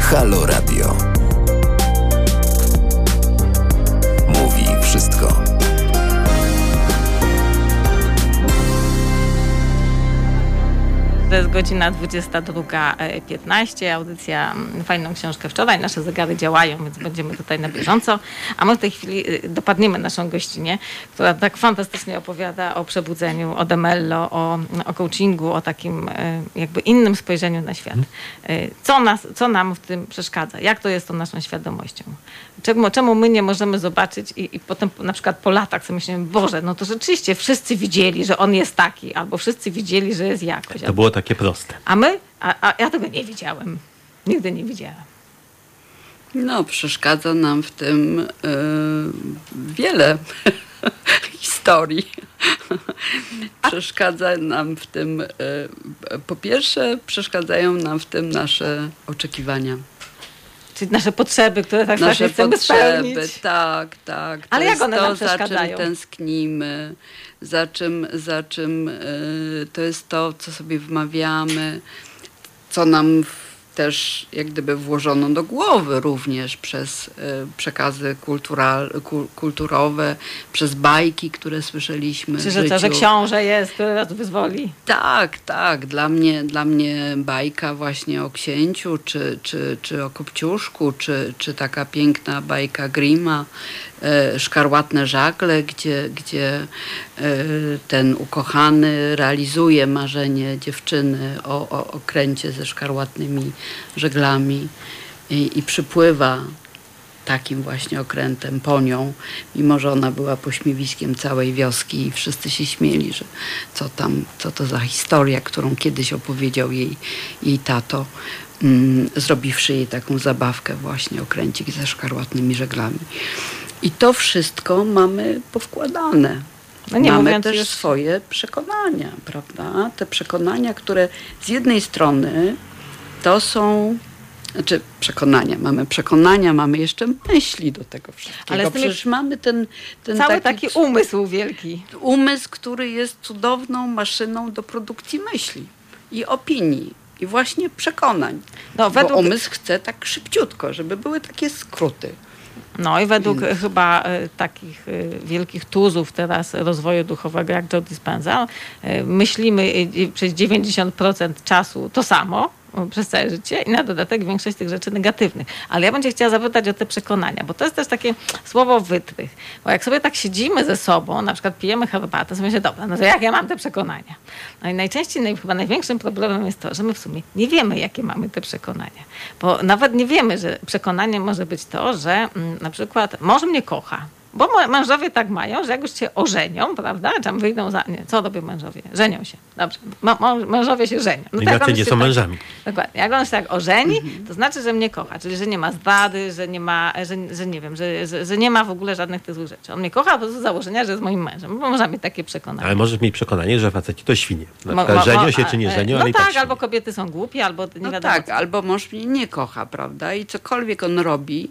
Halo Radio. To jest godzina 22.15. Audycja mm, Fajną Książkę wczoraj. Nasze zegary działają, więc będziemy tutaj na bieżąco. A my w tej chwili y, dopadniemy naszą gościnę, która tak fantastycznie opowiada o przebudzeniu, o demello, o, o coachingu, o takim y, jakby innym spojrzeniu na świat. Y, co, nas, co nam w tym przeszkadza? Jak to jest tą naszą świadomością? Czemu, czemu my nie możemy zobaczyć i, i potem na przykład po latach sobie myślimy, Boże, no to rzeczywiście wszyscy widzieli, że on jest taki, albo wszyscy widzieli, że jest jakoś. To było tak takie proste. A my? A, a ja tego nie widziałem. Nigdy nie widziałem. No, przeszkadza nam w tym yy, wiele historii. przeszkadza nam w tym, yy, po pierwsze, przeszkadzają nam w tym nasze oczekiwania. Czyli nasze potrzeby, które tak nasze chcemy potrzeby, spełnić. Tak, tak. To Ale jak one to, nam przeszkadzają? Za czym tęsknimy, za czym, za czym y, to jest to, co sobie wmawiamy, co nam też jak gdyby włożono do głowy również przez y, przekazy kultural, kulturowe, przez bajki, które słyszeliśmy. Czy że to, że książę jest, który nas wyzwoli? Tak, tak. Dla mnie, dla mnie bajka właśnie o księciu, czy, czy, czy o Kopciuszku, czy, czy taka piękna bajka Grima, E, szkarłatne żagle, gdzie, gdzie e, ten ukochany realizuje marzenie dziewczyny o, o okręcie ze szkarłatnymi żeglami i, i przypływa takim właśnie okrętem po nią, mimo że ona była pośmiewiskiem całej wioski i wszyscy się śmieli, że co tam, co to za historia, którą kiedyś opowiedział jej, jej tato, mm, zrobiwszy jej taką zabawkę właśnie okręcik ze szkarłatnymi żeglami. I to wszystko mamy powkładane. No nie mamy też już... swoje przekonania, prawda? Te przekonania, które z jednej strony to są znaczy przekonania, mamy przekonania, mamy jeszcze myśli do tego wszystkiego. Ale przecież mamy ten, ten cały taki, taki, umysł wielki. Umysł, który jest cudowną maszyną do produkcji myśli i opinii i właśnie przekonań. No, według... Bo umysł chce tak szybciutko, żeby były takie skróty. No i według chyba e, takich e, wielkich tuzów teraz rozwoju duchowego jak Joe Dispenza, e, myślimy przez 90% czasu to samo, przez całe życie i na dodatek większość tych rzeczy negatywnych. Ale ja bym chciała zapytać o te przekonania, bo to jest też takie słowo wytrych. Bo jak sobie tak siedzimy ze sobą, na przykład pijemy herbatę, to myślę, dobra, no to jak ja mam te przekonania? No i najczęściej, chyba największym problemem jest to, że my w sumie nie wiemy, jakie mamy te przekonania. Bo nawet nie wiemy, że przekonaniem może być to, że mm, na przykład mąż mnie kocha, bo mężowie tak mają, że jak już się ożenią, prawda, tam wyjdą za... Nie, co robią mężowie? Żenią się. Dobrze. mężowie się żenią. No Inaczej tak, nie są tak, mężami. Dokładnie. Jak on się tak ożeni, mhm. to znaczy, że mnie kocha. Czyli, że nie ma zdrady, że nie ma, że, że nie wiem, że, że, że, nie ma w ogóle żadnych tych złych rzeczy. On mnie kocha po prostu z założenia, że jest moim mężem. Bo można mieć takie przekonanie. Ale możesz mieć przekonanie, że faceci to świnie. Na przykład żenią się czy nie żenią, no ale tak, tak albo kobiety są głupie, albo nie no wiadomo. tak, co. albo mąż mnie nie kocha, prawda? I cokolwiek on robi,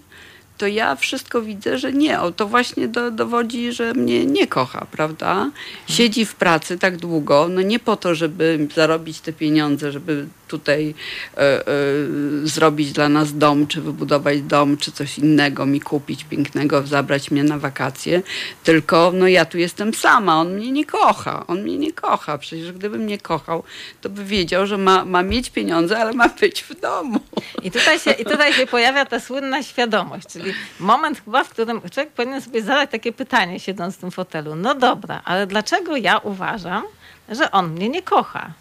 to ja wszystko widzę, że nie. O, to właśnie do, dowodzi, że mnie nie kocha, prawda? Siedzi w pracy tak długo, no nie po to, żeby zarobić te pieniądze, żeby tutaj e, e, zrobić dla nas dom, czy wybudować dom, czy coś innego mi kupić pięknego, zabrać mnie na wakacje, tylko no ja tu jestem sama, on mnie nie kocha, on mnie nie kocha. Przecież gdyby mnie kochał, to by wiedział, że ma, ma mieć pieniądze, ale ma być w domu. I tutaj, się, I tutaj się pojawia ta słynna świadomość, czyli moment chyba, w którym człowiek powinien sobie zadać takie pytanie, siedząc w tym fotelu. No dobra, ale dlaczego ja uważam, że on mnie nie kocha?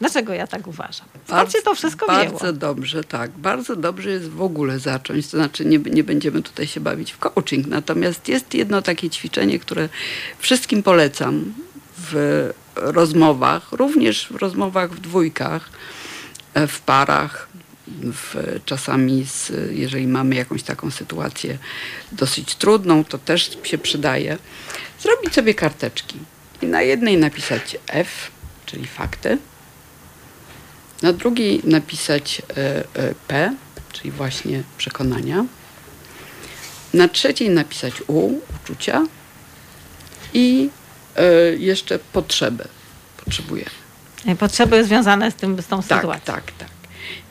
Dlaczego ja tak uważam? Skąd się to wszystko Bardzo wzięło? dobrze, tak. Bardzo dobrze jest w ogóle zacząć. To znaczy nie, nie będziemy tutaj się bawić w coaching. Natomiast jest jedno takie ćwiczenie, które wszystkim polecam w rozmowach, również w rozmowach w dwójkach, e, w parach, w, czasami z, jeżeli mamy jakąś taką sytuację dosyć trudną, to też się przydaje. Zrobić sobie karteczki i na jednej napisać F, czyli fakty, na drugiej napisać e, e, P, czyli właśnie przekonania. Na trzeciej napisać U, uczucia. I e, jeszcze potrzeby. Potrzebuję. Potrzeby związane z, tym, z tą Tak, sytuacją. tak, tak.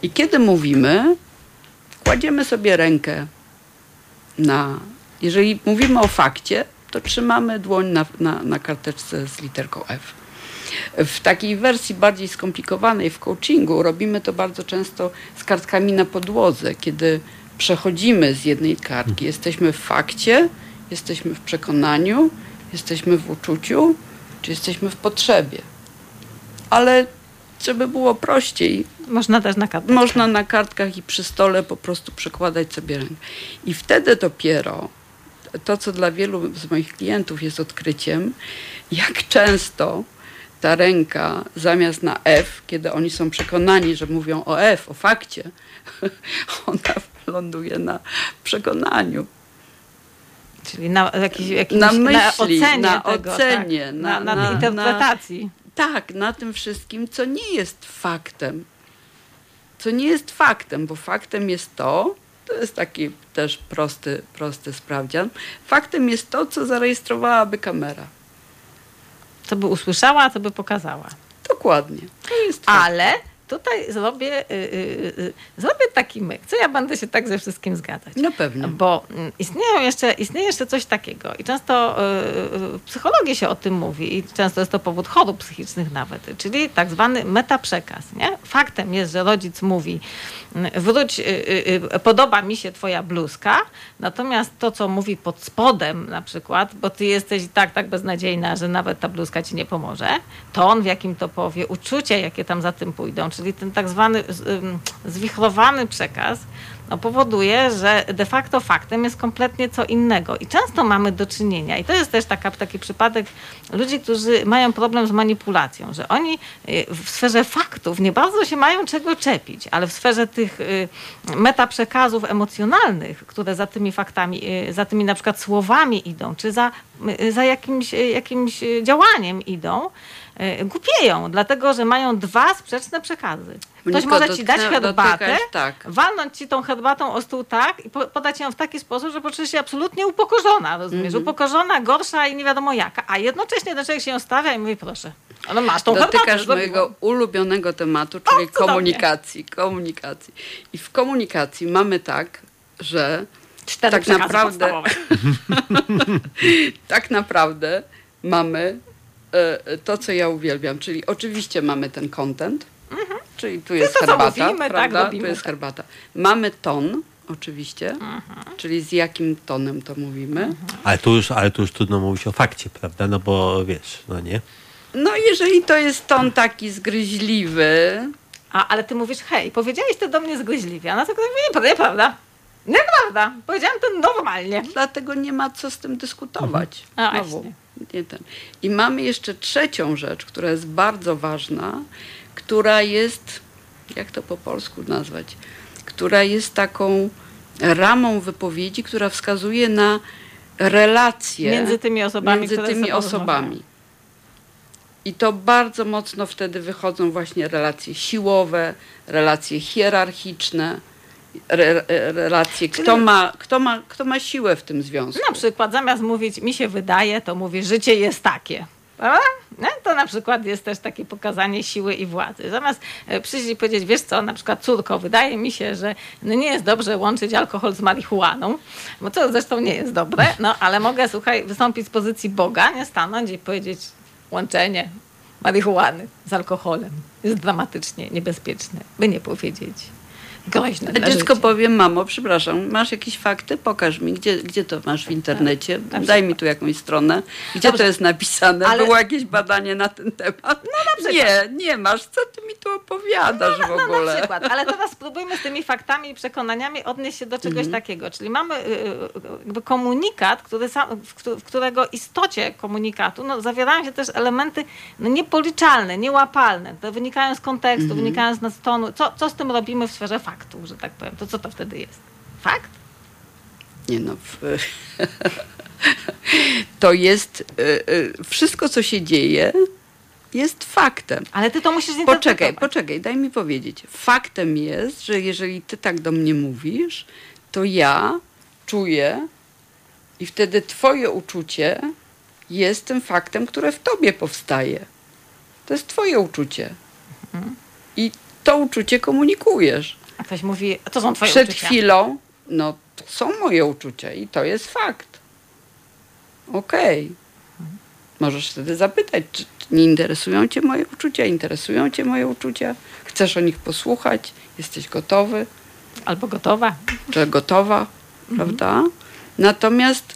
I kiedy mówimy, kładziemy sobie rękę na. Jeżeli mówimy o fakcie, to trzymamy dłoń na, na, na karteczce z literką F. W takiej wersji bardziej skomplikowanej w coachingu robimy to bardzo często z kartkami na podłodze, kiedy przechodzimy z jednej kartki. Jesteśmy w fakcie, jesteśmy w przekonaniu, jesteśmy w uczuciu, czy jesteśmy w potrzebie. Ale żeby było prościej, Można też na kartę. można na kartkach i przy stole po prostu przekładać sobie rękę. I wtedy dopiero to, co dla wielu z moich klientów jest odkryciem, jak często ta ręka zamiast na F, kiedy oni są przekonani, że mówią o F, o fakcie, ona ląduje na przekonaniu. Czyli na, jakiś, jakimś, Na na myśli, ocenie na tego, ocenie, tak? na- na, na, na- interpretacji. Tak, na tym wszystkim, co nie jest faktem. Co nie jest faktem, bo faktem jest to, to jest taki też prosty, prosty sprawdzian. Faktem jest to, co zarejestrowałaby kamera. Co by usłyszała, co by pokazała. Dokładnie. To jest fakt. Ale tutaj zrobię, y, y, y, zrobię taki myk, co ja będę się tak ze wszystkim zgadzać. No pewnie. Bo mm, istnieją jeszcze, istnieje jeszcze coś takiego i często w psychologii się o tym mówi i często jest to powód chorób psychicznych nawet, czyli tak zwany metaprzekaz. Nie? Faktem jest, że rodzic mówi wróć, y, y, y, podoba mi się twoja bluzka, natomiast to, co mówi pod spodem na przykład, bo ty jesteś tak, tak beznadziejna, że nawet ta bluzka ci nie pomoże, ton, w jakim to powie, uczucia, jakie tam za tym pójdą, czyli ten tak zwany zwichrowany przekaz, no, powoduje, że de facto faktem jest kompletnie co innego. I często mamy do czynienia, i to jest też taka, taki przypadek ludzi, którzy mają problem z manipulacją, że oni y, w sferze faktów nie bardzo się mają czego czepić, ale w sferze tych y, metaprzekazów emocjonalnych, które za tymi faktami, y, za tymi na przykład słowami idą, czy za, za jakimś, jakimś działaniem idą, głupieją, dlatego że mają dwa sprzeczne przekazy. Ktoś Moniko, może ci dać herbatę, dotykasz- tak. walnąć ci tą herbatą o stół tak i po, podać ją w taki sposób, że poczujesz się absolutnie upokorzona, rozumiesz? Mhm. Upokorzona, gorsza i nie wiadomo jaka, a jednocześnie ten człowiek się ją stawia i mówi, proszę, ale masz tą herbatę. Dotykasz mojego ulubionego tematu, czyli cudownie. komunikacji. Komunikacji. I w komunikacji mamy tak, że Cztery tak naprawdę- tak naprawdę mamy e, to, co ja uwielbiam, czyli oczywiście mamy ten content, czyli tu jest to, herbata, mówimy, tak, prawda? robimy, tu jest tak. herbata. Mamy ton, oczywiście, czyli z jakim tonem to mówimy. Ale tu, już, ale tu już trudno mówić o fakcie, prawda? No bo wiesz, no nie? No jeżeli to jest ton taki zgryźliwy, A, ale ty mówisz, hej, powiedziałeś to do mnie zgryźliwie, a na to mówię, nieprawda. Nieprawda. Powiedziałam to normalnie. dlatego nie ma co z tym dyskutować. A, Znowu, właśnie. Nie ten. I mamy jeszcze trzecią rzecz, która jest bardzo ważna, która jest, jak to po polsku nazwać, która jest taką ramą wypowiedzi, która wskazuje na relacje Między tymi osobami, między tymi osobami. I to bardzo mocno wtedy wychodzą właśnie relacje siłowe, relacje hierarchiczne re, relacje, kto ma, kto, ma, kto ma siłę w tym związku. Na przykład zamiast mówić mi się wydaje, to mówi życie jest takie. To na przykład jest też takie pokazanie siły i władzy. Zamiast e, przyjść i powiedzieć, wiesz co, na przykład córko, wydaje mi się, że no nie jest dobrze łączyć alkohol z marihuaną, bo to zresztą nie jest dobre, no ale mogę, słuchaj, wystąpić z pozycji Boga, nie stanąć i powiedzieć łączenie marihuany z alkoholem jest dramatycznie niebezpieczne, by nie powiedzieć groźne A dla dziecko powie, mamo, przepraszam, masz jakieś fakty? Pokaż mi, gdzie, gdzie to masz w internecie? Na Daj mi tu jakąś stronę. Gdzie Dobrze. to jest napisane? Ale- Było jakieś badanie na ten temat? No Nie, nie masz. Co ty mi tu opowiadasz w No na ogóle? przykład, ale teraz spróbujmy z tymi faktami i przekonaniami odnieść się do czegoś Mhm. takiego. Czyli mamy y, y, jakby komunikat, który sam, w, w którego istocie komunikatu no, zawierają się też elementy no, niepoliczalne, niełapalne. To wynikają z kontekstu, Mhm. wynikają z tonu. Co, co z tym robimy w sferze faktów, że tak powiem? To co to wtedy jest? Fakt? Nie no. To jest y, y, wszystko, co się dzieje, jest faktem. Ale ty to musisz Poczekaj, zinterpretować. poczekaj, daj mi powiedzieć. Faktem jest, że jeżeli ty tak do mnie mówisz, to ja czuję i wtedy twoje uczucie jest tym faktem, które w tobie powstaje. To jest twoje uczucie. I to uczucie komunikujesz. Ktoś mówi, to są twoje Przed uczucia. chwilą, no to są moje uczucia i to jest fakt. Okej. Możesz wtedy zapytać, czy nie interesują cię moje uczucia? Interesują cię moje uczucia? Chcesz o nich posłuchać? Jesteś gotowy? Albo gotowa. Czy gotowa? Prawda? Natomiast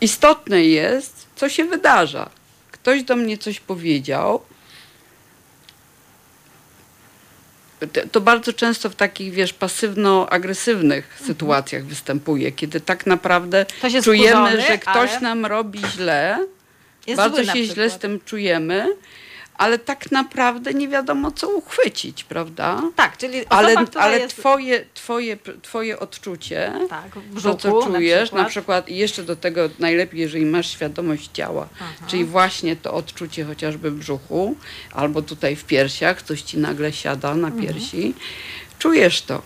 istotne jest, co się wydarza. Ktoś do mnie coś powiedział. Te- To bardzo często w takich, wiesz, pasywno-agresywnych sytuacjach występuje, kiedy tak naprawdę czujemy, wkurzony, że ktoś ale- nam robi źle, Jest bardzo się źle z tym czujemy, ale tak naprawdę nie wiadomo, co uchwycić, prawda? Tak, czyli osoba, Ale, ale jest... twoje, twoje, twoje odczucie, Tak, w to brzuchu co czujesz, na przykład. na przykład i jeszcze do tego najlepiej, jeżeli masz świadomość ciała, czyli właśnie to odczucie chociażby w brzuchu, albo tutaj w piersiach, coś ci nagle siada na Mhm. piersi, czujesz to,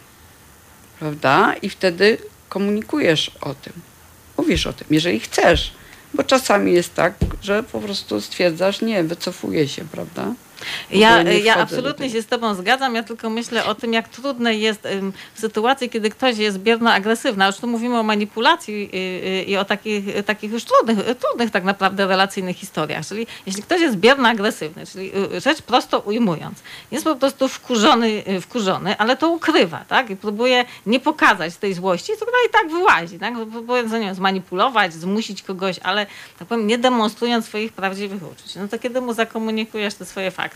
prawda? I wtedy komunikujesz o tym, mówisz o tym, jeżeli chcesz, bo czasami jest tak, że po prostu stwierdzasz, nie, wycofuję się, prawda? Ja, ja absolutnie się z Tobą zgadzam. Ja tylko myślę o tym, jak trudne jest w sytuacji, kiedy ktoś jest bierno-agresywny. Już tu mówimy o manipulacji y, y, i o takich, y, takich już trudnych, trudnych tak naprawdę relacyjnych historiach. Czyli jeśli ktoś jest bierno-agresywny, czyli rzecz prosto ujmując, jest po prostu wkurzony, wkurzony ale to ukrywa, tak? I próbuje nie pokazać tej złości, która i tak wyłazi, tak? Próbuje, nie wiem, zmanipulować, zmusić kogoś, ale tak powiem, nie demonstrując swoich prawdziwych uczuć. No to kiedy mu zakomunikujesz te swoje fakty,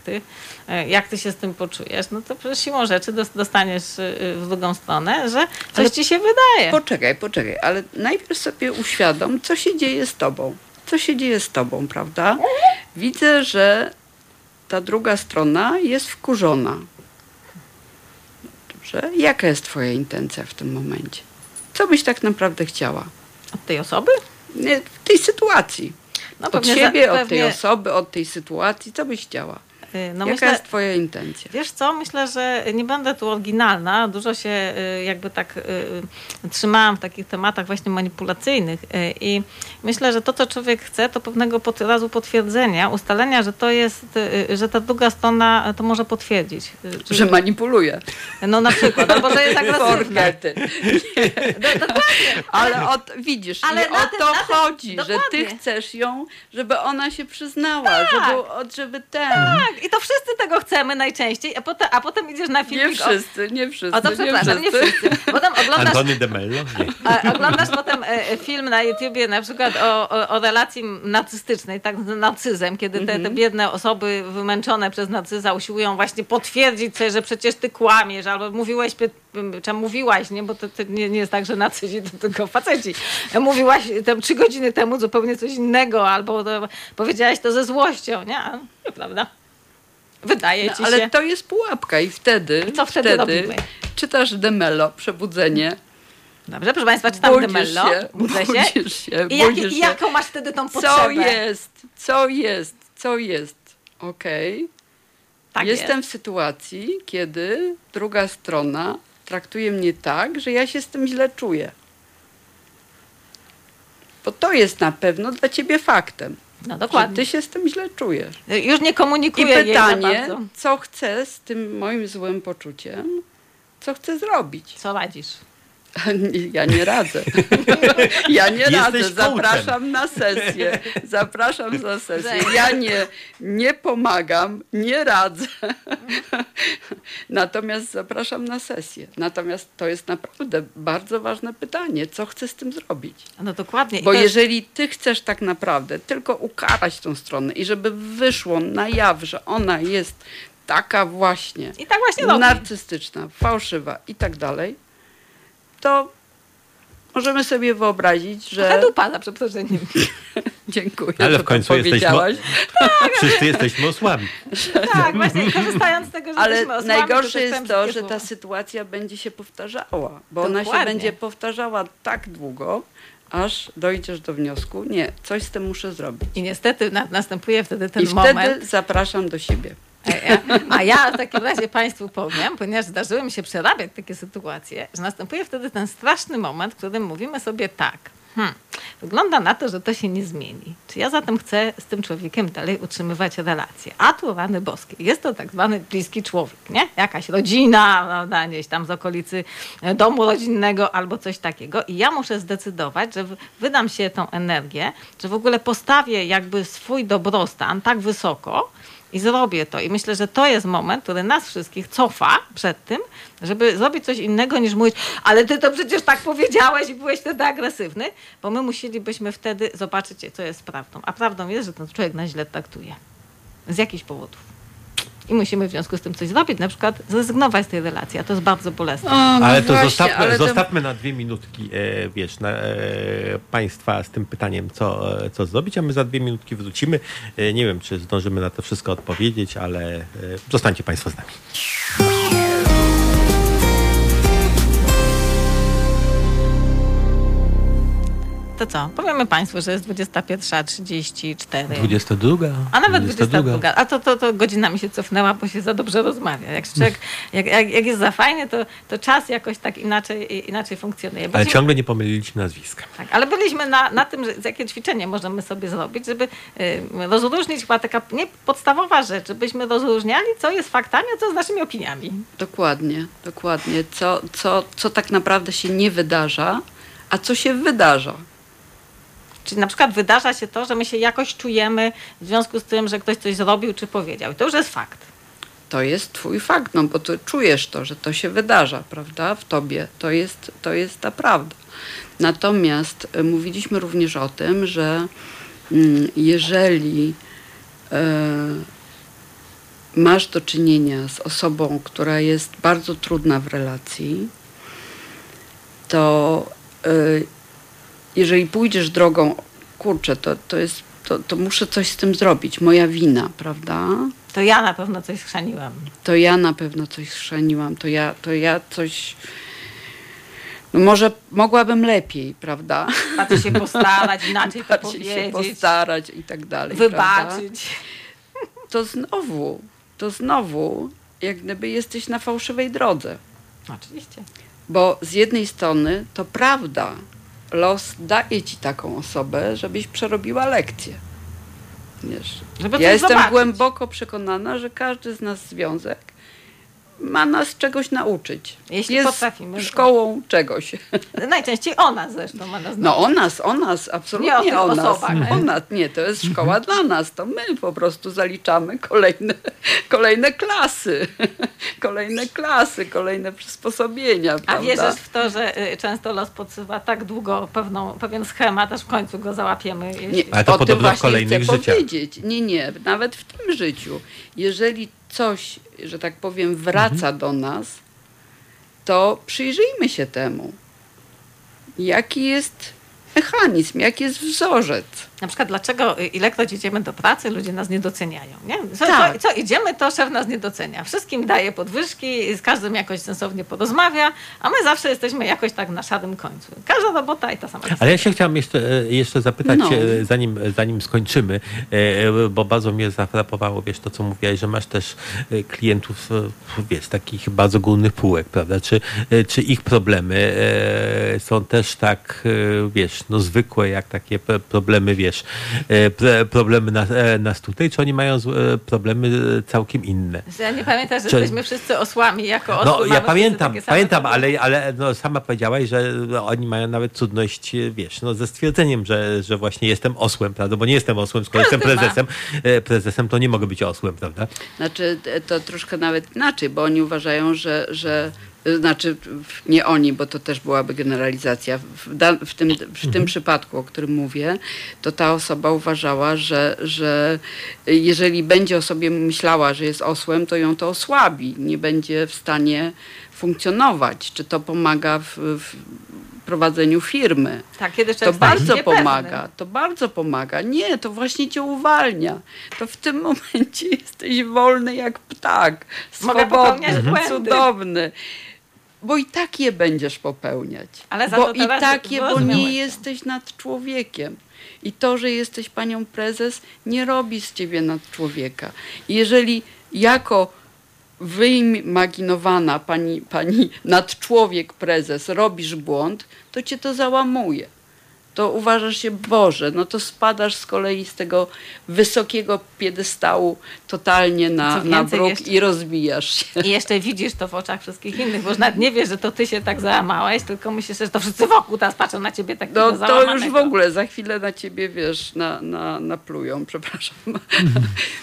e, jak ty się z tym poczujesz, no to siłą rzeczy dos- dostaniesz e, w drugą stronę, że coś Ale ci się wydaje. Poczekaj, poczekaj, ale najpierw sobie uświadom, co się dzieje z tobą. Co się dzieje z tobą, prawda? Widzę, że ta druga strona jest wkurzona. Dobrze. Jaka jest twoja intencja w tym momencie? Co byś tak naprawdę chciała? Od tej osoby? Nie, w tej sytuacji. No od pewnie za- siebie, od tej osoby, od tej sytuacji. Co byś chciała? Y, No Jaka myślę, jest twoja intencja? Wiesz co, myślę, że nie będę tu oryginalna. Dużo się y, jakby tak y, trzymałam w takich tematach właśnie manipulacyjnych i myślę, że to, co człowiek chce, to pewnego razu potwierdzenia, ustalenia, że to jest, że ta druga strona to może potwierdzić. Czyli- Że manipuluje. No na przykład, albo że jest agresywna. Do- Dokładnie. Ale o, widzisz, Ale o tym- to na tym- chodzi, że ty chcesz ją, żeby ona się przyznała, Tak. żeby, od- żeby ten. Tak, i to wszyscy tego chcemy najczęściej, a potem, a potem idziesz na film. Nie wszyscy, nie wszyscy. O, to nie przepraszam, nie wszyscy. wszyscy. Potem oglądasz Antony de Mello? Nie. Oglądasz potem e, film na YouTubie na przykład o, o, o relacji narcystycznej, tak, z narcyzem, kiedy te, te Mhm. biedne osoby wymęczone przez narcyza usiłują właśnie potwierdzić sobie, że przecież ty kłamiesz, albo mówiłeś, czy mówiłaś, nie, bo to, to nie, nie jest tak, że narcyzi to tylko faceci. Mówiłaś tam trzy godziny temu zupełnie coś innego, albo to, powiedziałaś to ze złością, nie? Wydaje No, ci ale się. to jest pułapka i wtedy, I co wtedy robimy? czytasz Demelo, Przebudzenie, Dobrze, proszę Państwa, czytam budzisz Demello, się, budzę się. budzisz się, I, budzisz I jaką masz wtedy tą potrzebę? Co jest, co jest, co jest, okej. Tak Jestem jest. w sytuacji, kiedy druga strona traktuje mnie tak, że ja się z tym źle czuję. Bo to jest na pewno dla ciebie faktem. No dokładnie. ty się z tym źle czujesz. Już nie I komunikuję za pytanie, co chcę z tym moim złym poczuciem, co chcę zrobić. Co radzisz? Ja nie radzę. Ja nie Jesteś radzę. Zapraszam na sesję. Zapraszam na sesję. Ja nie, nie pomagam, nie radzę. Natomiast zapraszam na sesję. Natomiast to jest naprawdę bardzo ważne pytanie, co chcę z tym zrobić. No dokładnie. Bo jeżeli ty chcesz tak naprawdę tylko ukarać tą stronę i żeby wyszło na jaw, że ona jest taka właśnie I tak właśnie narcystyczna, fałszywa i tak dalej, to możemy sobie wyobrazić, Trochę że... dupa za przeproszeniem. Dziękuję, Ale w to końcu jesteśmy- powiedziałaś. Wszyscy jesteśmy osłabi. tak, właśnie korzystając z tego, że Ale jesteśmy osłabi, najgorsze jest to, że ta sytuacja będzie się powtarzała, bo ona się Dokładnie. będzie powtarzała tak długo, aż dojdziesz do wniosku, nie, coś z tym muszę zrobić. I niestety na, następuje wtedy ten I wtedy moment. zapraszam do siebie. A ja, a ja w takim razie Państwu powiem, ponieważ zdarzyły mi się przerabiać takie sytuacje, że następuje wtedy ten straszny moment, w którym mówimy sobie tak. Hmm, wygląda na to, że to się nie zmieni. Czy ja zatem chcę z tym człowiekiem dalej utrzymywać relacje? A tu rany boskie. Jest to tak zwany bliski człowiek, nie? Jakaś rodzina, prawda, gdzieś tam z okolicy e, domu rodzinnego albo coś takiego. I ja muszę zdecydować, że wydam się tą energię, że w ogóle postawię jakby swój dobrostan tak wysoko, i zrobię to. I myślę, że to jest moment, który nas wszystkich cofa przed tym, żeby zrobić coś innego niż mówić, ale ty to przecież tak powiedziałeś i byłeś wtedy agresywny, bo my musielibyśmy wtedy zobaczyć, co jest prawdą. A prawdą jest, że ten człowiek nas źle traktuje. Z jakichś powodów. I musimy w związku z tym coś zrobić, na przykład zrezygnować z tej relacji, a to jest bardzo bolesne. Ale to No właśnie, zostawmy, ale to- zostawmy na dwie minutki, e, wiesz, na, e, Państwa z tym pytaniem, co, e, co zrobić, a my za dwie minutki wrócimy. E, nie wiem, czy zdążymy na to wszystko odpowiedzieć, ale e, zostańcie Państwo z nami. To co? Powiemy Państwu, że jest 21.34. 22. A nawet 22. A to, to, to godzina mi się cofnęła, bo się za dobrze rozmawia. Jak, człowiek, jak, jak, jak jest za fajnie, to, to czas jakoś tak inaczej, inaczej funkcjonuje. Ale Byliśmy- ciągle nie pomyliliśmy nazwiska. tak, ale byliśmy na, na tym, że jakie ćwiczenie możemy sobie zrobić, żeby y, rozróżnić chyba taka nie podstawowa rzecz, żebyśmy rozróżniali, co jest faktami, a co z naszymi opiniami. Dokładnie, dokładnie. Co, co, co tak naprawdę się nie wydarza, a co się wydarza. Czyli na przykład wydarza się to, że my się jakoś czujemy w związku z tym, że ktoś coś zrobił czy powiedział. I to już jest fakt. To jest twój fakt, no bo ty czujesz to, że to się wydarza, prawda, w tobie. To jest, to jest ta prawda. Natomiast e, mówiliśmy również o tym, że mm, jeżeli e, masz do czynienia z osobą, która jest bardzo trudna w relacji, to e, jeżeli pójdziesz drogą, kurczę, to, to jest, to, to muszę coś z tym zrobić, moja wina, prawda? To ja na pewno coś schrzaniłam. to ja na pewno coś schrzaniłam, to ja, to ja coś. No może mogłabym lepiej, prawda? Bardziej się postarać, inaczej to Bardziej się powiedzieć, postarać i tak dalej. Prawda? wybaczyć. To znowu, to znowu, jak gdyby jesteś na fałszywej drodze. Oczywiście. Bo z jednej strony to prawda, los daje ci taką osobę, żebyś przerobiła lekcję. Wiesz, Żeby ja jestem zobaczyć. głęboko przekonana, że każdy z nas związek ma nas czegoś nauczyć. Jeśli Jest potrafimy. szkołą czegoś. Najczęściej ona zresztą ma nas No o nas, o nas, absolutnie Nie o o, nas. osobach, nie? O nas. Nie, to jest szkoła dla nas. To my po prostu zaliczamy kolejne, kolejne klasy. Kolejne klasy, kolejne przysposobienia. A prawda? wierzysz w to, że y, często los podsyła tak długo pewną, pewien schemat, aż w końcu go załapiemy. Jeśli... Nie, Ale to o tym podobno w właśnie kolejnych chcę życiach. powiedzieć. Nie, nie, nawet w tym życiu. Jeżeli coś, że tak powiem, wraca Mhm. do nas, to przyjrzyjmy się temu. Jaki jest mechanizm, jaki jest wzorzec. Na przykład dlaczego y, ilekroć idziemy do pracy, ludzie nas nie doceniają. Nie? Co, Tak. co, co idziemy, to szef nas nie docenia. Wszystkim daje podwyżki, z każdym jakoś sensownie porozmawia, a my zawsze jesteśmy jakoś tak na szarym końcu. Każda robota i ta sama Ale ja się chciałam jeszcze, e, jeszcze zapytać, No. e, zanim, zanim skończymy, e, bo bardzo mnie zafrapowało, wiesz, to co mówiłaś, że masz też klientów, wiesz, takich bardzo górnych półek, prawda? Czy, czy ich problemy są też tak, wiesz, no zwykłe, jak takie problemy, wiesz, e, pre- problemy nas, e, nas tutaj, czy oni mają e, problemy e, całkiem inne? Ja nie pamiętam, że Czy- jesteśmy wszyscy osłami jako osły. No, ja pamiętam, pamiętam, problemy. ale, ale no, sama powiedziałaś, że oni mają nawet trudność, e, wiesz, no, ze stwierdzeniem, że, że właśnie jestem osłem, prawda? Bo nie jestem osłem, skoro Każdy jestem ma. prezesem, e, prezesem, to nie mogę być osłem, prawda? Znaczy to troszkę nawet inaczej, bo oni uważają, że, że znaczy nie oni, bo to też byłaby generalizacja. W, da, w, tym, w tym przypadku, o którym mówię, to ta osoba uważała, że, że jeżeli będzie o sobie myślała, że jest osłem, to ją to osłabi. Nie będzie w stanie funkcjonować. Czy to pomaga w, w prowadzeniu firmy? Tak, kiedy To bardzo pomaga, to bardzo pomaga. Nie, to właśnie cię uwalnia. To w tym momencie jesteś wolny jak ptak. Mogę Swobodny, błędy. cudowny. Bo i tak je będziesz popełniać. Ale za bo to i tak je, bo nie jesteś nad człowiekiem. I to, że jesteś panią prezes, nie robi z ciebie nad człowieka. Jeżeli jako wyimaginowana pani, pani nadczłowiek prezes robisz błąd, to cię to załamuje. To uważasz się, Boże, no to spadasz z kolei z tego wysokiego piedestału totalnie na, na bruk jeszcze- i rozbijasz się. I jeszcze widzisz to w oczach wszystkich innych, bo już nawet nie wiesz, że to ty się tak załamałeś, tylko myślisz, że to wszyscy wokół teraz patrzą na ciebie tak No to już w ogóle za chwilę na ciebie, wiesz, na, na, naplują, przepraszam.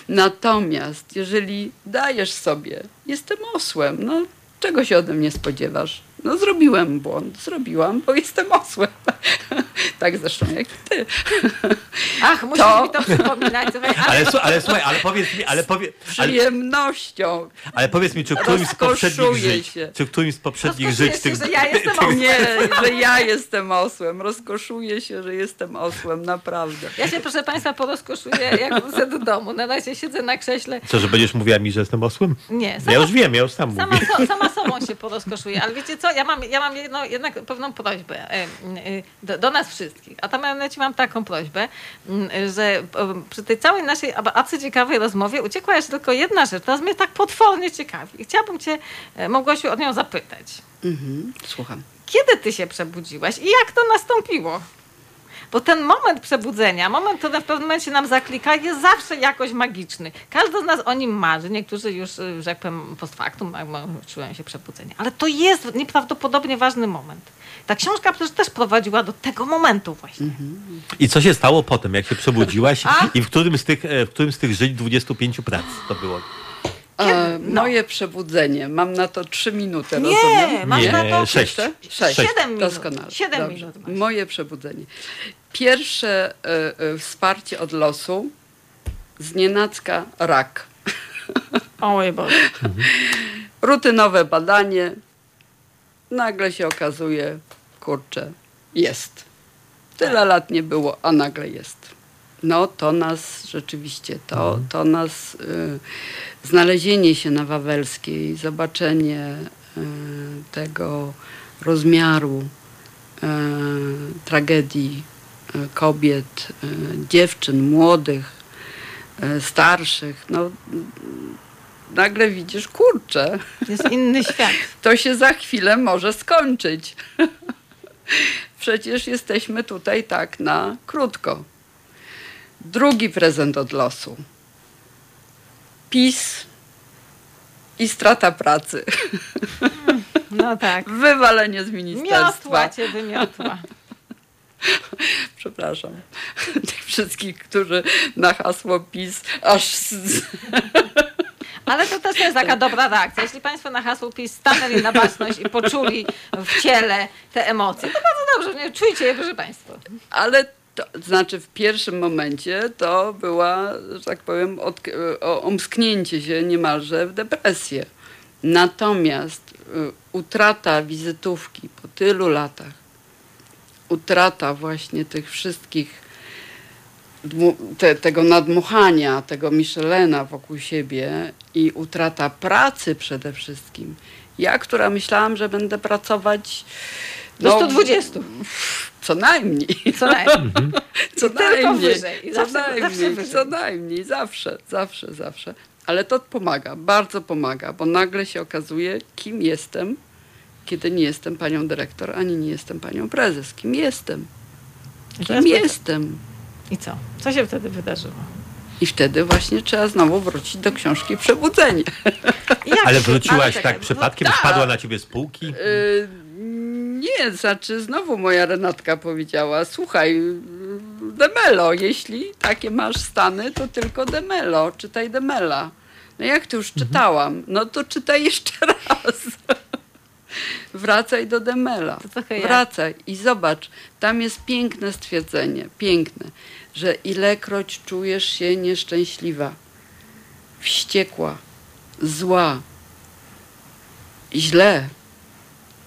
Natomiast jeżeli dajesz sobie, jestem osłem, no czego się ode mnie spodziewasz? No zrobiłem błąd, zrobiłam, bo jestem osłem. tak zresztą jak ty. Ach, musisz To- mi to przypominać. Ale, Ale, słuchaj, ale powiedz mi, ale, powie, ale, Przyjemnością. ale powiedz mi, czy w którymś z poprzednich żyć, się. czy w którymś z poprzednich żyć się, tych, że ja jestem osłem. Nie, że ja jestem osłem. Rozkoszuję się, że jestem osłem, naprawdę. ja się, proszę Państwa, porozkoszuję, jak wrócę do domu. Na razie siedzę na krześle. Co, że będziesz mówiła mi, że jestem osłem? Nie, sama, Ja już wiem, ja już sam sama, mówię. so, sama sobą się porozkoszuję. Ale wiecie co, ja mam, ja mam jedno, jednak pewną prośbę e, e, do, do nas wszystkich. A tam ja ci mam taką prośbę, że e, przy tej całej naszej bardzo ciekawej rozmowie uciekła jeszcze tylko jedna rzecz. Teraz mnie tak potwornie ciekawi. Chciałabym cię, Małgosiu, o nią zapytać. Mhm, słucham. Kiedy ty się przebudziłaś i jak to nastąpiło? Bo ten moment przebudzenia, moment, który w pewnym momencie nam zaklika, jest zawsze jakoś magiczny. Każdy z nas o nim marzy. Niektórzy już, y, że jak powiem, post factum czują się przebudzeni. Ale to jest nieprawdopodobnie ważny moment. Ta książka przecież też prowadziła do tego momentu właśnie. I co się stało potem, jak się przebudziłaś A? i w którym z tych, e, w którym z tych żyć 25 prac to było? E, No. moje przebudzenie. Mam na to trzy minuty, Nie, rozumiem? masz Nie, na to sześć. Sześć. Siedem minut. Doskonale. Siedem Dobrze. minut masz. Moje przebudzenie. Pierwsze e, e, wsparcie od losu, znienacka rak. Oj Boże. Rutynowe badanie, nagle się okazuje, kurczę, jest. Tyle lat nie było, a nagle jest. No to nas rzeczywiście, to, to nas y, znalezienie się na Wawelskiej, zobaczenie y, tego rozmiaru y, tragedii y, kobiet, y, dziewczyn, młodych, y, starszych, no nagle widzisz, kurczę, Jest inny świat. to się za chwilę może skończyć. Przecież jesteśmy tutaj tak na krótko. Drugi prezent od losu. PiS i strata pracy. No tak. Wywalenie z Miotła ministerstwa. cię wymiotła. Przepraszam. Tych wszystkich, którzy na hasło PiS aż z... Ale to też jest taka dobra reakcja. Jeśli Państwo na hasło PiS stanęli na baczność i poczuli w ciele te emocje, to bardzo dobrze, nie? czujcie je, proszę Państwa. Ale to znaczy w pierwszym momencie to była, że tak powiem, od, o, omsknięcie się niemalże w depresję. Natomiast y, utrata wizytówki po tylu latach, utrata właśnie tych wszystkich te, tego nadmuchania, tego Michelena wokół siebie i utrata pracy przede wszystkim. Ja, która myślałam, że będę pracować do no, 120. Co najmniej. Co najmniej. co najmniej. Co zawsze, najmniej. Zawsze co najmniej. Zawsze, zawsze, zawsze. Ale to pomaga, bardzo pomaga, bo nagle się okazuje, kim jestem, kiedy nie jestem panią dyrektor, ani nie jestem panią prezes. Kim jestem? Kim jestem? I co? Co się wtedy wydarzyło? I wtedy właśnie trzeba znowu wrócić do książki Przebudzenie. Ale wróciłaś tak przypadkiem? No, spadła na ciebie z półki? Yy, nie, znaczy znowu moja Renatka powiedziała, słuchaj, Demelo, jeśli takie masz stany, to tylko Demelo, czytaj Demela. No jak ty już mhm. czytałam, no to czytaj jeszcze raz. Wracaj do Demela. Wracaj i zobacz, tam jest piękne stwierdzenie, piękne, że ilekroć czujesz się nieszczęśliwa, wściekła, zła, źle,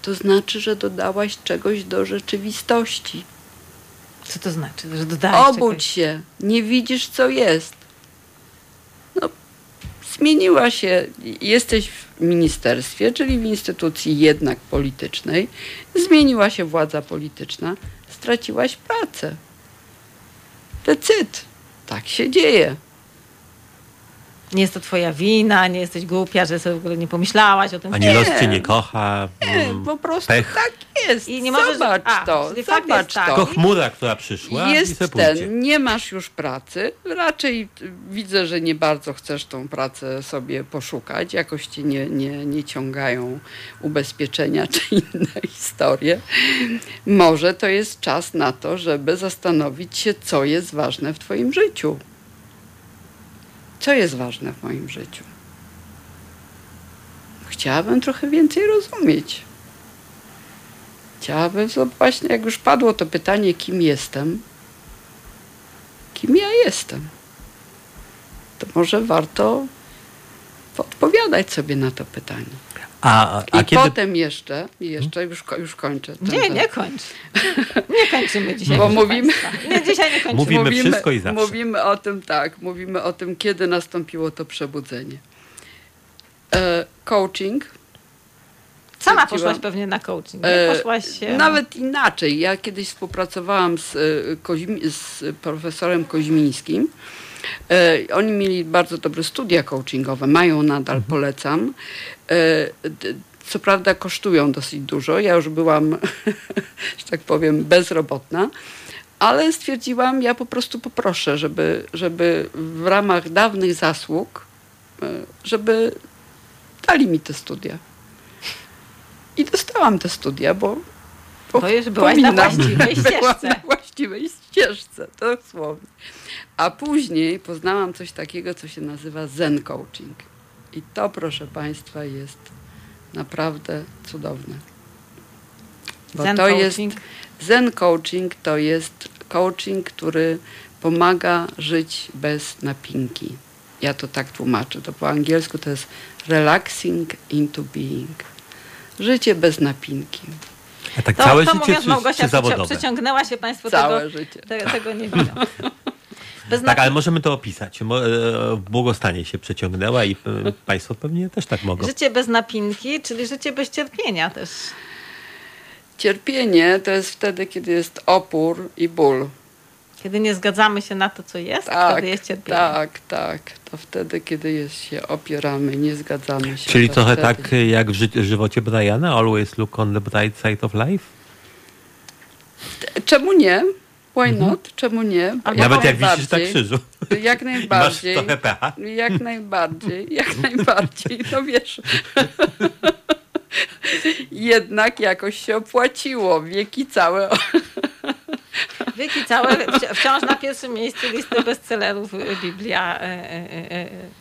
to znaczy, że dodałaś czegoś do rzeczywistości. Co to znaczy, że dodałaś Obudź czegoś? się, nie widzisz, co jest. No, zmieniła się, jesteś w ministerstwie, czyli w instytucji jednak politycznej, zmieniła się władza polityczna, straciłaś pracę. Decyd. Tak się dzieje nie jest to twoja wina, nie jesteś głupia, że sobie w ogóle nie pomyślałaś o tym. Ani los cię nie kocha. Nie, mm, po prostu pech. tak jest. I nie możesz... Zobacz a, to, zobacz to. Tylko chmura, która przyszła jest i ten, nie masz już pracy. Raczej widzę, że nie bardzo chcesz tą pracę sobie poszukać. Jakoś cię nie, nie, nie ciągają ubezpieczenia czy inne historie. Może to jest czas na to, żeby zastanowić się, co jest ważne w twoim życiu. Co jest ważne w moim życiu? Chciałabym trochę więcej rozumieć. Chciałabym, właśnie jak już padło to pytanie, kim jestem, kim ja jestem, to może warto odpowiadać sobie na to pytanie. A, a I kiedy... potem jeszcze, jeszcze już, już kończę. Nie, nie kończ. Nie kończymy dzisiaj. Bo mówimy, nie, dzisiaj nie kończymy. Mówimy, mówimy wszystko i zawsze. Mówimy o tym, tak, mówimy o tym, kiedy nastąpiło to przebudzenie. E, coaching. Sama poszłaś pewnie na coaching. E, poszłaś, e... Nawet inaczej. Ja kiedyś współpracowałam z, e, z profesorem Koźmińskim. E, oni mieli bardzo dobre studia coachingowe, mają nadal, mhm. polecam. E, co prawda kosztują dosyć dużo. Ja już byłam, że tak powiem, bezrobotna, ale stwierdziłam, ja po prostu poproszę, żeby, żeby w ramach dawnych zasług, e, żeby dali mi te studia. I dostałam te studia, bo, bo już byłaś na właściwej ścieżce. na właściwej ścieżce, dosłownie. A później poznałam coś takiego, co się nazywa Zen Coaching. I to, proszę Państwa, jest naprawdę cudowne. Bo zen to coaching. jest Zen coaching to jest coaching, który pomaga żyć bez napinki. Ja to tak tłumaczę. To po angielsku to jest relaxing into being. Życie bez napinki. A tak to, całe to życie mówiąc, czy, Małgosia, czy zawodowe? Przeciągnęła się Państwo całe tego, życie. Te, tego nie widzą. tak, ale możemy to opisać. E, w błogostanie się przeciągnęła i e, Państwo pewnie też tak mogą. Życie bez napinki, czyli życie bez cierpienia też. Cierpienie to jest wtedy, kiedy jest opór i ból. Kiedy nie zgadzamy się na to, co jest, tak, wtedy jest cierpienie. Tak, tak. To wtedy, kiedy jest się opieramy, nie zgadzamy się. Czyli trochę wtedy. tak jak w ży żywocie Briana, always look on the bright side of life? Czemu nie? Why mhm. not? Czemu nie? A Nawet jak wisisz na krzyżu. Jak najbardziej. Masz trochę pecha. Jak najbardziej, jak najbardziej. No wiesz. Jednak jakoś się opłaciło. Wieki całe Wieki całe, wciąż na pierwszym miejscu listy bestsellerów y, Biblia.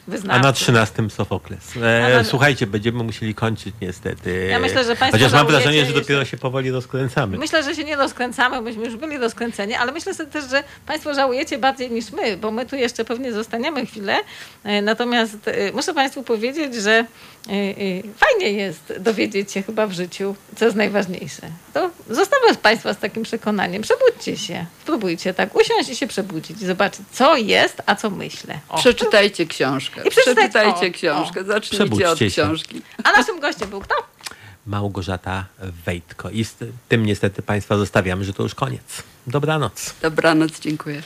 Y, y, A na trzynastym Sofokles. E, słuchajcie, będziemy musieli kończyć niestety. Ja myślę, że Państwo Chociaż mam wrażenie, że dopiero się powoli rozkręcamy. Myślę, że się nie rozkręcamy, myśmy już byli rozkręceni, ale myślę sobie też, że Państwo żałujecie bardziej niż my, bo my tu jeszcze pewnie zostaniemy chwilę. E, natomiast e, muszę Państwu powiedzieć, że fajnie jest dowiedzieć się chyba w życiu, co jest najważniejsze. To zostawiam Państwa z takim przekonaniem. Przebudźcie się. spróbujcie. Tak usiąść i się przebudzić zobaczyć, co jest, a co myślę. O. Przeczytajcie książkę. I przeczytać- Przeczytajcie o, książkę. o. Zacznijcie Przebudźcie od się. książki. A naszym gościem był kto? Małgorzata Wejtko. I z tym niestety Państwa zostawiamy, że to już koniec. Dobranoc. Dobranoc, dziękuję.